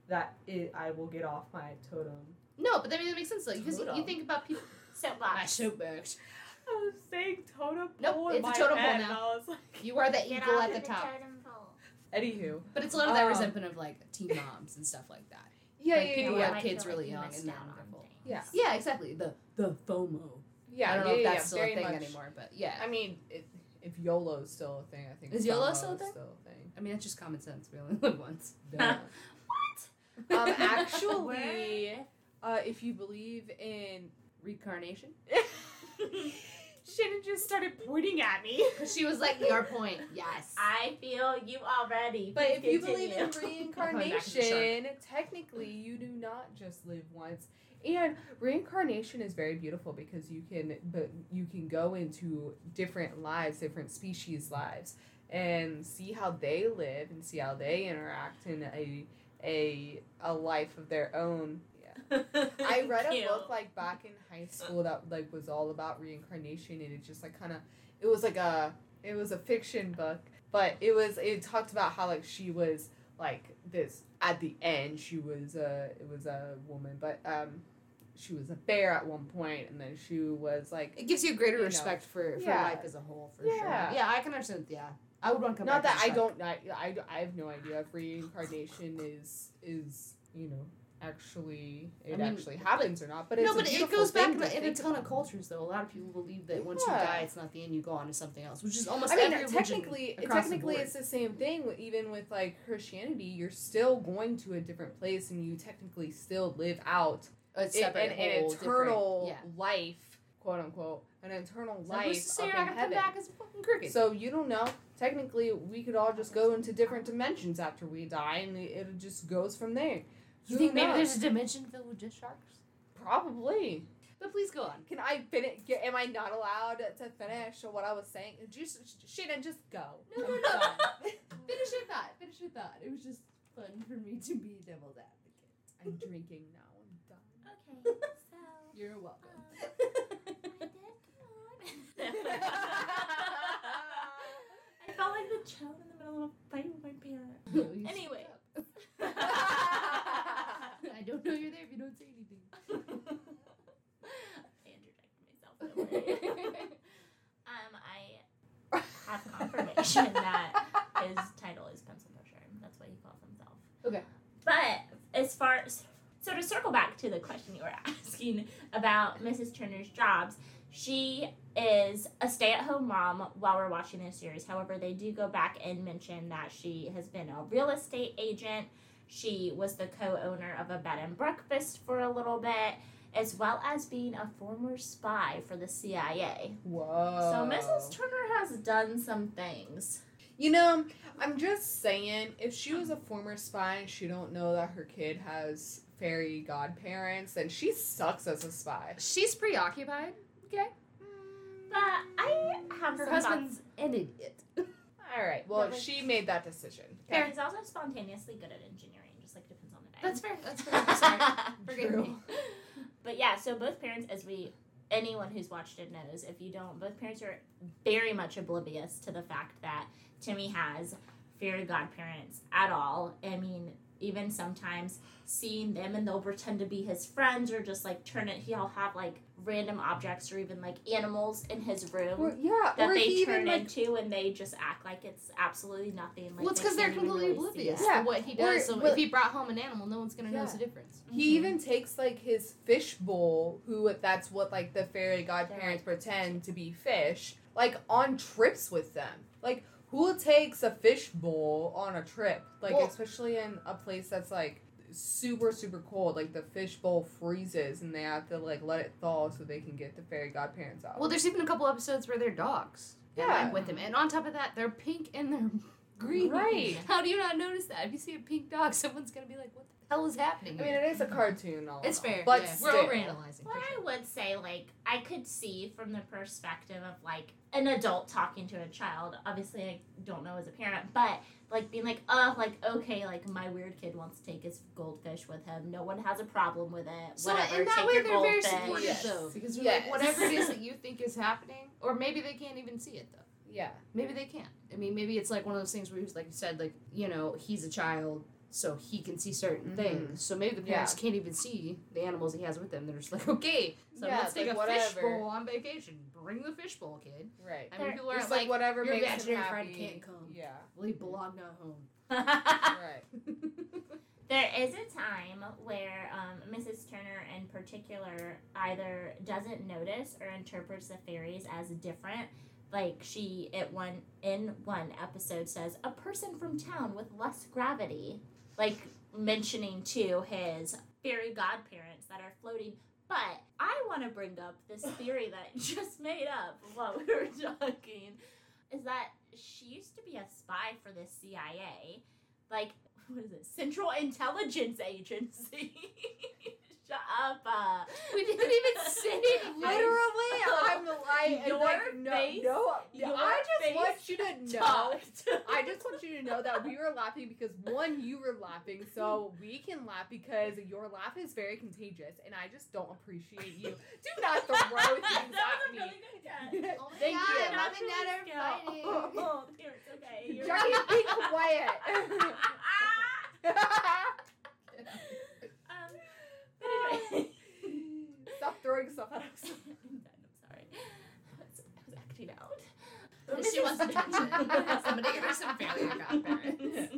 That it, I will get off my totem. no, but I mean that makes sense though because you, you think about people. *laughs* My Soapbox. soapbox. I was saying totem Nope, pole in it's a totem pole head, now. I was like, You are the eagle at the of top. totem pole. Anywho. But it's a lot of that Um, resentment of like teen moms and stuff like that. Yeah, Like, yeah, people yeah, have kids really like young and out they're on wonderful. Yeah. Yeah, exactly. The the FOMO. yeah. I don't know yeah, if yeah, that's still a thing much. anymore, but yeah. I mean, it, if YOLO is still a thing, I think Is YOLO still a thing? Still a thing. I mean that's just common sense. We only live once. Duh. *laughs* What? um, *laughs* actually, uh, if you believe in Recarnation. *laughs* Shannon just started pointing at me. *laughs* she was like, "Your point." Yes. I feel you already. But Please if you continue. believe in Going back to the reincarnation, technically you do not just live once. And reincarnation is very beautiful because you can but you can go into different lives, different species lives and see how they live and see how they interact in a a a life of their own. Yeah. I *laughs* read a book like back in high school that like was all about reincarnation and it just like kind of it was like a it was a fiction book but it was it talked about how like she was like this at the end she was a it was a woman but um she was a bear at one point and then she was like It gives you a greater You know. respect for, for Yeah. life as a whole, for sure. Yeah. Yeah, I can understand. Yeah, I would want to come not back. that I don't I, I, I have no idea if reincarnation is is you know actually it I mean, actually happens or not but it's no, a but it goes back in to a, in a ton of cultures, though. A lot of people believe that once you die, it's not the end. You go on to something else, which is almost I mean, every religion technically, the technically, it's the same thing. Even with like Christianity, you're still going to a different place, and you technically still live out a separate an, an eternal yeah. life, quote unquote, an eternal So life say up you're in not gonna come heaven. back as a fucking cricket? So you don't know. Technically, we could all just go into different dimensions after we die, and it, it just goes from there. You Who think maybe knows? there's a dimension filled with just sharks? Probably. But please go on. Can I finish? Am I not allowed to finish what I was saying? Just Shannon, just go. No, no, no. *laughs* Finish your thought. Finish your thought. It was just fun for me to be devil's advocate. I'm drinking now. I'm done. Okay, so. *laughs* You're welcome. Um, *laughs* I felt like the child in the middle of a fight with my parent. No, Anyway. I don't know you're there if you don't say anything. *laughs* I interjected myself. *laughs* um, I have confirmation that his title is pencil pusher. That's what he calls himself. Okay. But as far as so to circle back to the question you were *laughs* asking about Mrs. Turner's jobs, she is a stay-at-home mom while we're watching this series. However, they do go back and mention that she has been a real estate agent She was the co-owner of a bed and breakfast for a little bit, as well as being a former spy for the CIA. Whoa. So Mrs. Turner has done some things. You know, I'm just saying, if she was a former spy and she don't know that her kid has fairy godparents, then she sucks as a spy. She's preoccupied. Okay. But I have Her some husband's thoughts. an idiot. All right. Well, she made that decision. Fair. He's also spontaneously good at engineering, just like depends on the day. That's fair. That's fair. *laughs* Forgive True. me. But yeah, so both parents, as we anyone who's watched it knows, if you don't, both parents are very much oblivious to the fact that Timmy has fairy godparents at all. I mean, even sometimes seeing them and they'll pretend to be his friends or just like turn it. He'll have like random objects or even like animals in his room. Or, yeah, that or they he turn even like into and they just act like it's absolutely nothing. Like well, it's because they're completely really oblivious it. Yeah. to what he Or- does. so well- if he brought home an animal, no one's gonna notice the difference. He Mhm. even takes like his fish bowl, who that's what like the fairy godparents pretend to be fish, like on trips with them. Like who takes a fish bowl on a trip? Like Well- especially in a place that's like super super cold. Like the fish bowl freezes and they have to like let it thaw so they can get the fairy godparents out. Well, there's even a couple episodes where they're dogs. and, Yeah. like, with them, and on top of that, they're pink and they're *laughs* green. Right. How do you not notice that? If you see a pink dog, *laughs* someone's gonna be like, "What the hell is happening?" I mean, it is a cartoon. All it's in all, fair, but yeah. still. we're overanalyzing. What for I would say, like, I could see from the perspective of like an adult talking to a child. Obviously, I don't know as a parent, but like being like, oh, like okay, like my weird kid wants to take his goldfish with him. No one has a problem with it. So Whatever, in that take way, they're very supportive, Yes. though, because Yes. like, whatever it is that *laughs* you think is happening, or maybe they can't even see it though. Yeah. Maybe they can't. I mean, maybe it's like one of those things where he's like you said, like you know, he's a child, so he can see certain Mhm. things. So maybe the parents can't even see the animals he has with them. They're just like, okay, so Yeah, let's take like, a fish whatever. on vacation. Bring the fishbowl, kid. Right. I mean, people are like, like, whatever your makes imaginary happy. friend can't come. Yeah. well, he belong at home. Right. *laughs* There is a time where um, Mrs. Turner, in particular, either doesn't notice or interprets the fairies as different. Like she, at one in one episode, says a person from town with less gravity, like mentioning to his fairy godparents that are floating. But I want to bring up this *laughs* theory that I just made up while we were talking, is that she used to be a spy for the CIA, like what is it? Central Intelligence Agency. *laughs* Shut up. Uh, We didn't even say *laughs* it. Literally, I'm I *laughs* Your like no face- no. your I just face want you to *laughs* know. I just want you to know that we were laughing because one, you were laughing, so we can laugh because your laugh is very contagious, and I just don't appreciate you. Do not throw things that was at a me. really good guess. Oh Thank God, you. Mom and Dad are fighting. Oh, here, it's okay. You're Jackie, be quiet. *laughs* Stop throwing stuff at us. *laughs* I'm sorry. I was, I was acting out. She wants attention. *laughs* Somebody give her some failure godparents.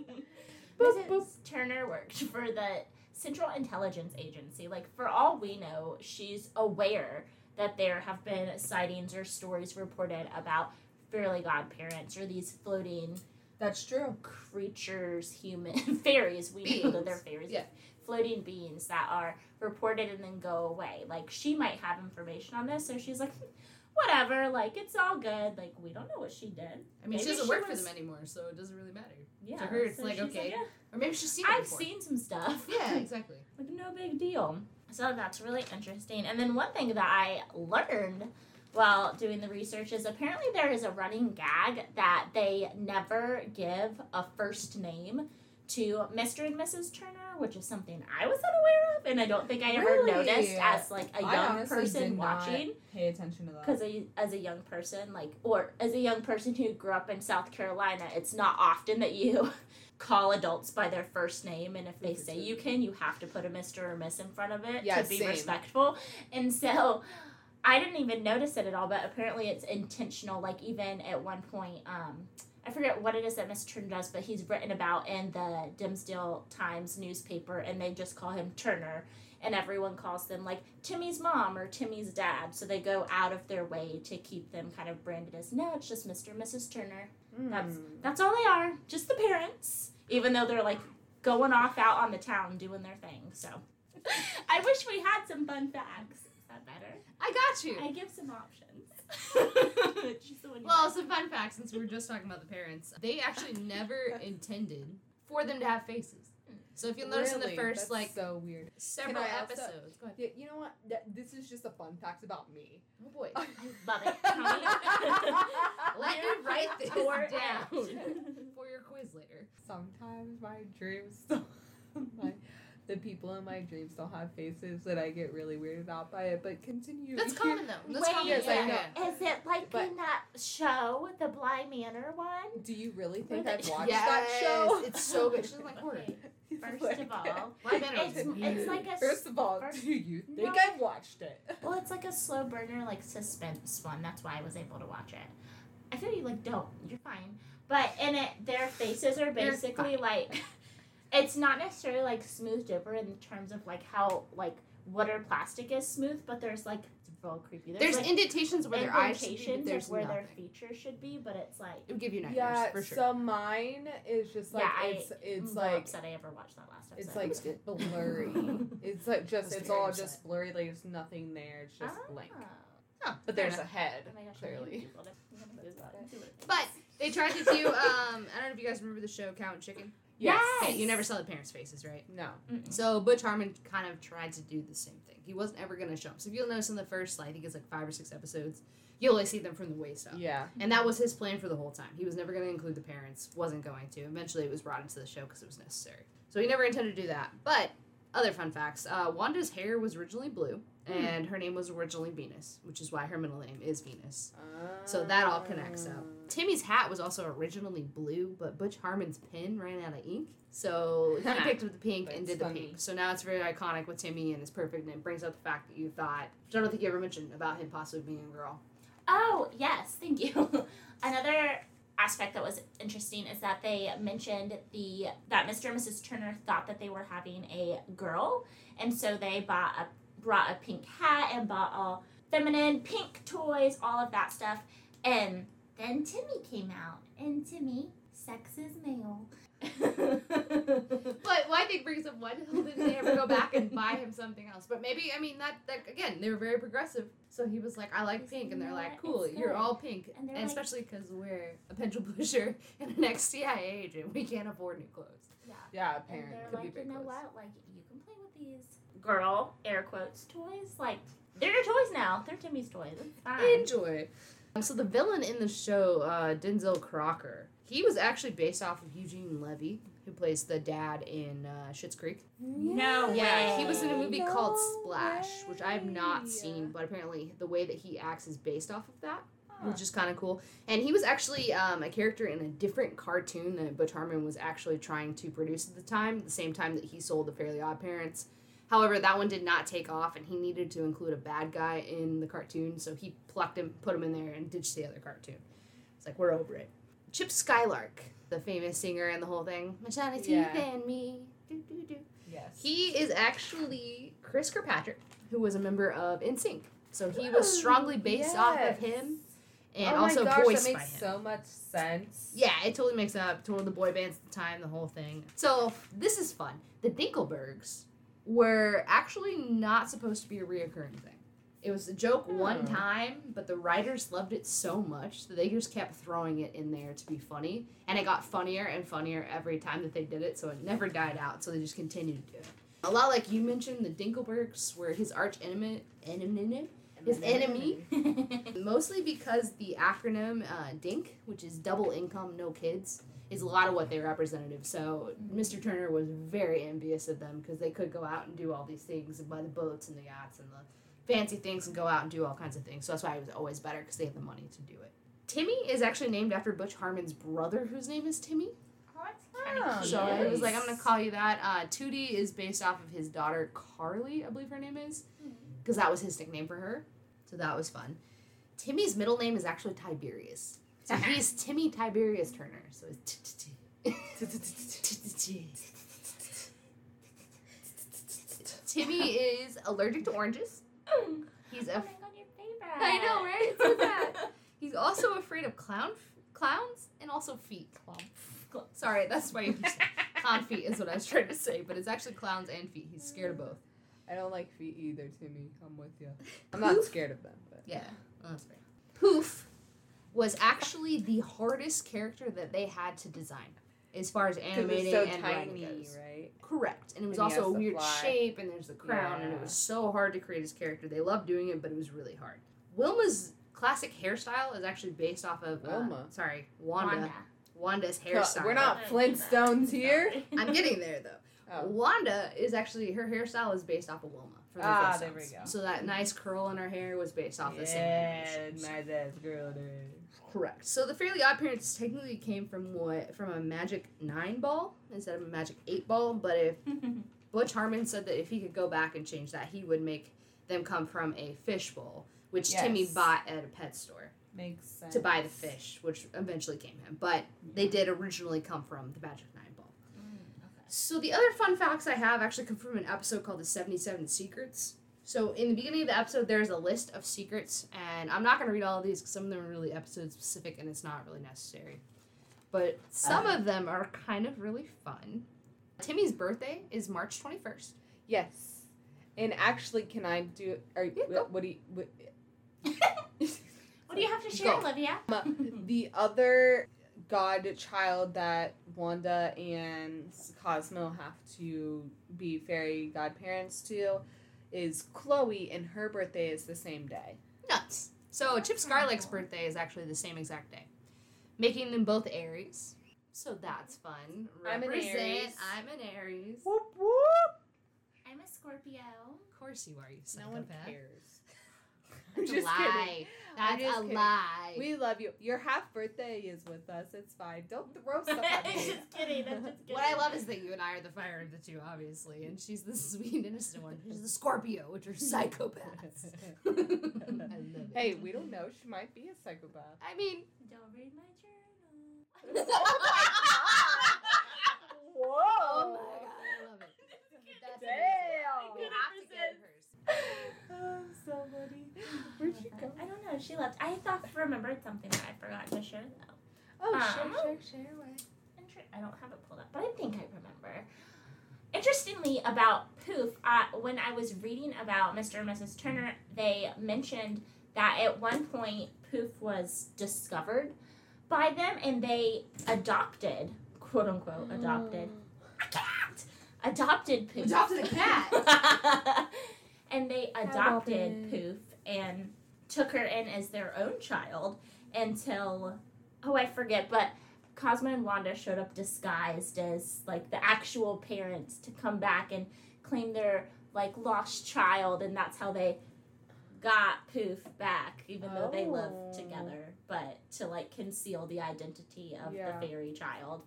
Boop, Mrs. Turner worked for the Central Intelligence Agency. Like, for all we know, she's aware that there have been sightings or stories reported about fairy godparents or these floating That's true. creatures, human fairies. We know that they're fairies. Yeah. Floating beings that are reported and then go away. Like she might have information on this, so she's like, "Hmm, whatever. Like it's all good. Like we don't know what she did. I mean, she doesn't she work was- for them anymore, so it doesn't really matter. Yeah. To her, it's so like, okay. "Yeah, Or maybe she's seen I've before. seen some stuff. Yeah, *laughs* exactly. like no big deal. So that's really interesting. And then one thing that I learned while doing the research is apparently there is a running gag that they never give a first name to Mr. and Mrs. Turner, which is something I was unaware of, and I don't think I ever Really? noticed as like a young person watching. Pay attention to that. Because as a young person, like, or as a young person who grew up in South Carolina, it's not often that you *laughs* call adults by their first name, and if they say you can, you have to put a Mr. or Miss in front of it Yeah, to be same. respectful. And so I didn't even notice it at all, but apparently it's intentional. Like, even at one point, um, I forget what it is that Mr. Turner does, but he's written about in the Dimsdale Times newspaper, and they just call him Turner and everyone calls them like Timmy's mom or Timmy's dad. So they go out of their way to keep them kind of branded as no, it's just Mr. and Mrs. Turner. That's Hmm. that's all they are, just the parents. Even though they're like going off out on the town doing their thing. So *laughs* I wish we had some fun facts. Is that better? I got you. I give some options. *laughs* Well, like. some fun facts since we were just talking about the parents. They actually *laughs* never intended for them to have faces. So if you'll notice in the first That's like so weird. several also- episodes. Go ahead. Yeah, you know what? This is just a fun fact about me. Oh boy. *laughs* Love it. Let me write this down for your quiz later. Sometimes my dreams don't. My, the people in my dreams don't have faces, that I get really weirded out by it. But continue. That's common *laughs* though. That's Wait, common. Yes, I know. Is it like But- in that show, the Bly Manor one? Do you really think I've watched Yes, that show? it's so good. She doesn't like horror. *laughs* Okay, First Like- of all, *laughs* Why men It's- it's like a First of all, first- do you think No. I've watched it? well, it's like a slow burner, like suspense one. That's why I was able to watch it. I feel you like don't. You're fine. But in it, their faces are basically like. It's not necessarily like smoothed over in terms of like how like water plastic is smooth, but there's like it's real creepy. There's like, indentations where their eyes should be, but indentations there's of where nothing. their features should be, but it's like It would give you nightmares Yeah, for sure. so mine is just like Yeah, I- it's it's I'm like upset I ever watched that last episode. it's like *laughs* blurry. *laughs* it's like just it's all upset. just blurry. Like there's nothing there. It's just Ah. blank. Huh, But there's a head Oh gosh, clearly. hate people that- I'm gonna lose that. Do it. But they tried to do. Um, I don't know if you guys remember the show Cow and Chicken. Yes. You never saw the parents' faces, right? No. Mm-mm. So Butch Hartman kind of tried to do the same thing. He wasn't ever going to show them. So if you'll notice in the first, I think it's like five or six episodes, you'll only see them from the waist up. Yeah. And that was his plan for the whole time. He was never going to include the parents. Wasn't going to. Eventually, it was brought into the show because it was necessary. So he never intended to do that. But other fun facts: uh, Wanda's hair was originally blue, Hmm. and her name was originally Venus, which is why her middle name is Venus. So ah. that all connects up. Timmy's hat was also originally blue, but Butch Hartman's pen ran out of ink. So he *laughs* picked up the pink and did the funny. pink. So now it's very iconic with Timmy and it's perfect and it brings up the fact that you thought, which I don't think you ever mentioned about him possibly being a girl. Oh, yes, thank you. *laughs* Another aspect that was interesting is that they mentioned the that Mr. and Mrs. Turner thought that they were having a girl, and so they bought a brought a pink hat and bought all feminine pink toys, all of that stuff. And then Timmy came out, and Timmy, sex is male. *laughs* But why I think brings up why the hell didn't they ever go back and buy him something else? But maybe I mean that, that again they were very progressive. So he was like, I like pink, and they're You like, cool, you're all pink, And and, like- especially because we're a pendulum pusher *laughs* and an ex CIA agent, we can't afford new clothes. yeah. Yeah, And apparently. they're Could be like, very you know close. what? Like, you can play with these girl air quotes toys. Like, they're your toys now. They're Timmy's toys. It's fine. Enjoy. Um, so the villain in the show, uh, Denzel Crocker, he was actually based off of Eugene Levy, who plays the dad in uh, Schitt's Creek. No Yeah, way. he was in a movie No called Splash, which I have not seen, but apparently the way that he acts is based off of that, Huh. which is kind of cool. And he was actually um, a character in a different cartoon that Butch Hartman was actually trying to produce at the time, the same time that he sold The Fairly Odd Parents. However, that one did not take off, and he needed to include a bad guy in the cartoon, so he plucked him, put him in there, and ditched the other cartoon. It's like, we're over it. Chip Skylark, the famous singer and the whole thing. My shiny teeth Yeah. and me. Do, do, do. Yes. He is actually Chris Kirkpatrick, who was a member of NSYNC. So he was oh, strongly based off of him and oh also my gosh, voiced that by makes him. so much sense. Yeah, it totally makes up. total the boy bands at the time, the whole thing. So this is fun. The Dinklebergs were actually not supposed to be a reoccurring thing. It was a joke one Oh. time, but the writers loved it so much that they just kept throwing it in there to be funny, and it got funnier and funnier every time that they did it. So it never died out. So they just continued to do it. A lot like you mentioned, the Dinklebergs were his arch enemy, enemy, his enemy, *laughs* mostly because the acronym uh, DINK, which is double income, no kids, is a lot of what they represented. So Mr. Turner was very envious of them because they could go out and do all these things and buy the boats and the yachts and the fancy things and go out and do all kinds of things. So that's why it was always better because they had the money to do it. Timmy is actually named after Butch Hartman's brother, whose name is Timmy. Oh, that's kinda Oh, cute. So I was like, I'm gonna call you that. Uh, Tootie is based off of his daughter Carly, I believe her name is, because that was his nickname for her. So that was fun. Timmy's middle name is actually Tiberius. So he's *laughs* Timmy Tiberius Turner. So it's Timmy is allergic to oranges. He's a my god, your favorite. I know, right? It's so bad. *laughs* he's also afraid of clown clowns and also feet. Sorry, that's why you *laughs* Clown feet is what I was trying to say, but it's actually clowns and feet. He's scared of both. I don't like feet either, Timmy. I'm with you. I'm not Poof. scared of them, but Yeah, well, that's fair. Poof was actually the hardest character that they had to design as far as animating so and writing tiny, goes. right? Correct. And it was And also a weird fly. shape, and there's the crown, and it was so hard to create his character. They loved doing it, but it was really hard. Wilma's classic hairstyle is actually based off of uh, Wilma. sorry, Wanda. Wanda's hairstyle. we're not Flintstones *laughs* here. I'm getting there though. Oh. Wanda is actually her hairstyle is based off of Wilma. From the Ah, there we go. So that nice curl in her hair was based off the same Yeah, animation. nice ass girl there. Correct. So the Fairly Odd Parents technically came from what from a Magic Nine ball instead of a Magic Eight ball. But if *laughs* Butch Hartman said that if he could go back and change that, he would make them come from a fish bowl, which Timmy bought at a pet store Makes sense. to buy the fish, which eventually came him. But they did originally come from the Magic Nine ball. So the other fun facts I have actually come from an episode called the 77 Secrets. So in the beginning of the episode, there's a list of secrets, and I'm not going to read all of these because some of them are really episode specific and it's not really necessary. But some uh. of them are kind of really fun. Timmy's birthday is March 21st. Yes. And actually, can I do? Are Yeah, go. what do you? What, *laughs* What do you have to share, Go. Olivia? *laughs* the other godchild that Wanda and Cosmo have to be fairy godparents to is Chloe, and her birthday is the same day. Nuts. So Chip Skylark's birthday is actually the same exact day, making them both Aries. So that's fun. I'm an Aries. I'm an Aries. Whoop whoop. I'm a Scorpio. Of course you are, you No one psychopath. cares. That's a Just lie. kidding. That's just a kidding. lie. We love you. Your half birthday is with us. It's fine. Don't throw stuff at *laughs* me. just kidding. I'm just kidding. What I love is that you and I are the fire of the two, obviously, and she's the *laughs* sweet innocent one. She's the Scorpio, which are psychopaths. *laughs* I love it. hey, we don't know. She might be a psychopath. I mean, Don't read my journal. Oh Whoa! oh my god, I love it. That's Damn. amazing. We have to get hers. Oh, so funny. Where'd you go? I don't know. She left. I thought remembered something that I forgot to share though. Oh, Um, share, share, share away. Inter- I don't have it pulled up, but I think I remember. Interestingly, about Poof, uh, when I was reading about Mr. and Mrs. Turner, they mentioned that at one point Poof was discovered by them and they adopted, quote unquote, adopted a cat. Adopted Poof. Adopted a cat. *laughs* and they adopted Poof and took her in as their own child until oh I forget, but Cosmo and Wanda showed up disguised as like the actual parents to come back and claim their like lost child and that's how they got Poof back, even though they live Oh. together, but to like conceal the identity of Yeah. the fairy child.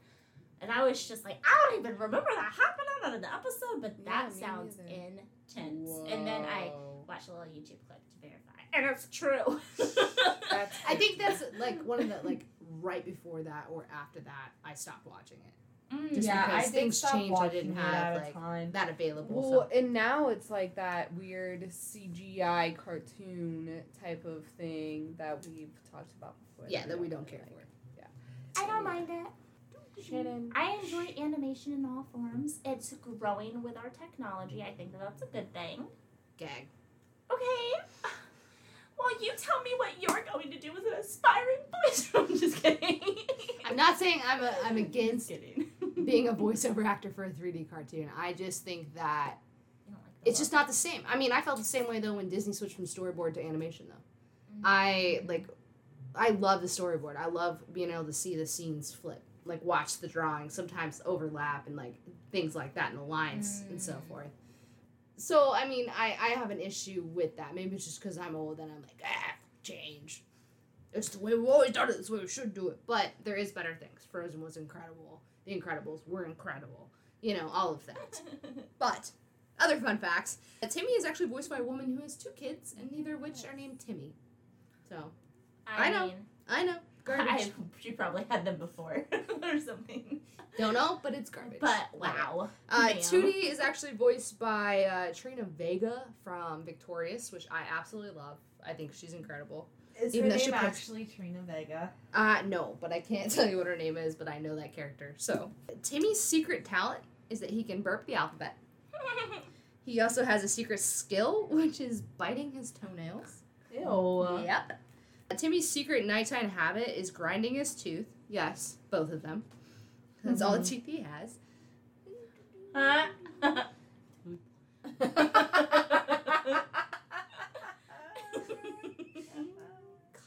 And I was just like, I don't even remember that happening in the episode, but that Yeah, sounds neither. intense. And then I Whoa. watched a little YouTube clip to verify, and it's true. That's *laughs* I think that's *laughs* like one of the like right before that or after that I stopped watching it. Mm. Just yeah, because I things changed, I didn't have, like, time. That available. Well, so. and now it's like that weird CGI cartoon type of thing that we've talked about before. Yeah, that we don't care like. for. Yeah, I don't mind it. Shannon. I enjoy animation in all forms. It's growing with our technology. I think that that's a good thing. Gag. Okay. *laughs* Well, you tell me what you're going to do as an aspiring voice. *laughs* I'm just kidding. *laughs* I'm not saying I'm a, I'm against kidding. being a voiceover actor for a 3D cartoon. I just think that like the it's just not the same. I mean, I felt the same way though when Disney switched from storyboard to animation though. Mhm. I like I love the storyboard. I love being able to see the scenes flip. Like watch the drawing, sometimes overlap and like things like that and the lines and so Mm. forth. So I mean, I I have an issue with that. Maybe it's just because I'm old and I'm like ah change. It's the way we've always done it. This way we should do it. But there is better things. Frozen was incredible. The Incredibles were incredible. You know all of that. *laughs* But other fun facts: Timmy is actually voiced by a woman who has two kids, and neither of which are named Timmy. So I know. mean, I know garbage. I, she probably had them before *laughs* or something. Don't know, but it's garbage. But wow. Uh, Ma'am. Tootie is actually voiced by uh, Trina Vega from Victorious, which I absolutely love. I think she's incredible. Is Even her though she name puts- actually Trina Vega? Uh, no, but I can't *laughs* tell you what her name is, but I know that character. So, Timmy's secret talent is that he can burp the alphabet. *laughs* He also has a secret skill, which is biting his toenails. Ew. Yep. Timmy's secret nighttime habit is grinding his tooth. Yes, both of them. That's all the mm-hmm. teeth he has. Huh?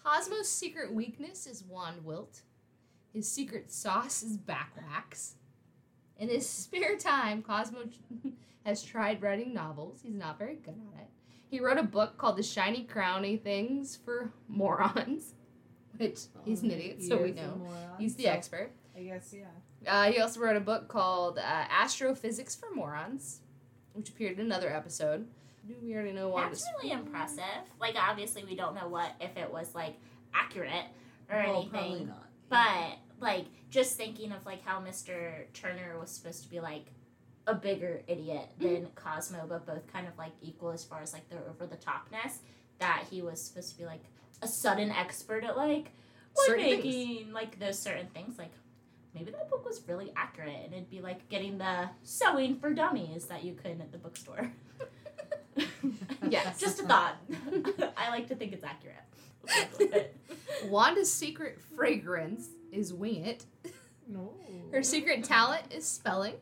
Cosmo's secret weakness is wand wilt. His secret sauce is back wax. In his spare time, Cosmo *laughs* has tried writing novels. He's not very good at it. He wrote a book called The Shiny Crowny Things for Morons, *laughs* which he's an idiot, so we He is a know. moron, He's the so expert. I guess yeah. Uh, he also wrote a book called uh, Astrophysics for Morons, which appeared in another episode. We already know Wanda's. That's really impressive. Like, obviously, we don't know what if it was like accurate or well, anything. probably not. But like just thinking of like how Mr. Turner was supposed to be like a bigger idiot than mm-hmm. Cosmo, but both kind of like equal as far as like their over the topness. That he was supposed to be like a sudden expert at like wood Certain things. like those certain things. Like maybe that book was really accurate, and it'd be like getting the sewing for dummies that you couldn't at the bookstore. *laughs* Yes. *laughs* just a thought. *laughs* I like to think it's accurate. Wanda's secret fragrance is Wing It. No. Her secret talent is spelling.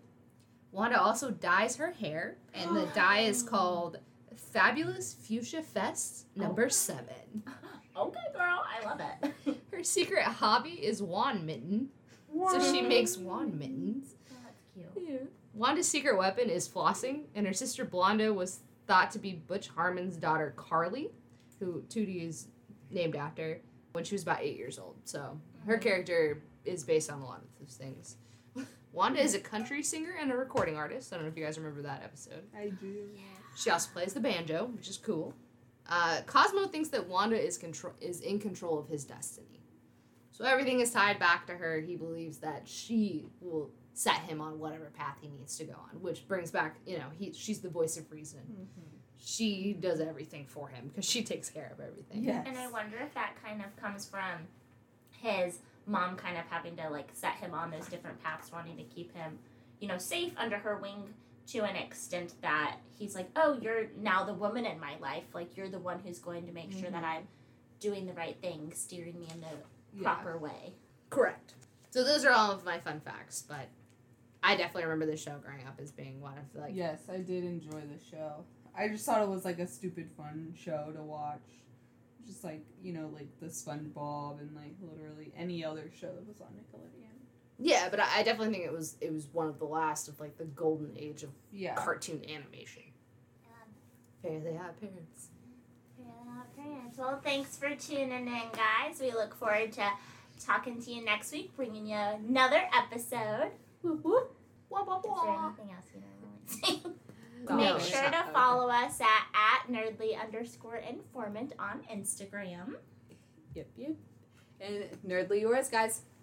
Wanda also dyes her hair, and the dye is *gasps* called Fabulous Fuchsia Fest number seven. *laughs* Okay, girl, I love it. *laughs* Her secret hobby is wand mitten, so she makes wand mittens. Oh, that's cute. Wanda's secret weapon is flossing, and her sister Blonda was thought to be Butch Hartman's daughter Carly, who Tootie is named after, when she was about eight years old. So her mm-hmm. character is based on a lot of those things. Wanda is a country singer and a recording artist. I don't know if you guys remember that episode. I do. She also plays the banjo, which is cool. Uh, Cosmo thinks that Wanda is control is in control of his destiny, so everything is tied back to her. He believes that she will set him on whatever path he needs to go on, which brings back you know he she's the voice of reason. She does everything for him because she takes care of everything. Yes. And I wonder if that kind of comes from his mom kind of having to like set him on those different paths, wanting to keep him, you know, safe under her wing to an extent that he's like, oh, you're now the woman in my life. Like, you're the one who's going to make sure that mm-hmm. I'm doing the right thing, steering me in the Yeah. proper way. Correct. So those are all of my fun facts, but I definitely remember the show growing up as being one of the, like yes, I did enjoy the show. I just thought it was like a stupid fun show to watch. Just like, you know, like the SpongeBob and like literally any other show that was on Nickelodeon. yeah, but I I definitely think it was it was one of the last of like the golden age of Yeah. cartoon animation. Fair they have Parents. Well, thanks for tuning in, guys. We look forward to talking to you next week, bringing you another episode. Whoop, whoop. Wah, wah, Is there anything else you normally say? *laughs* No, Make sure not. to Okay. follow us at, at nerdly underscore informant on Instagram. Yep, yep. And nerdly yours, guys.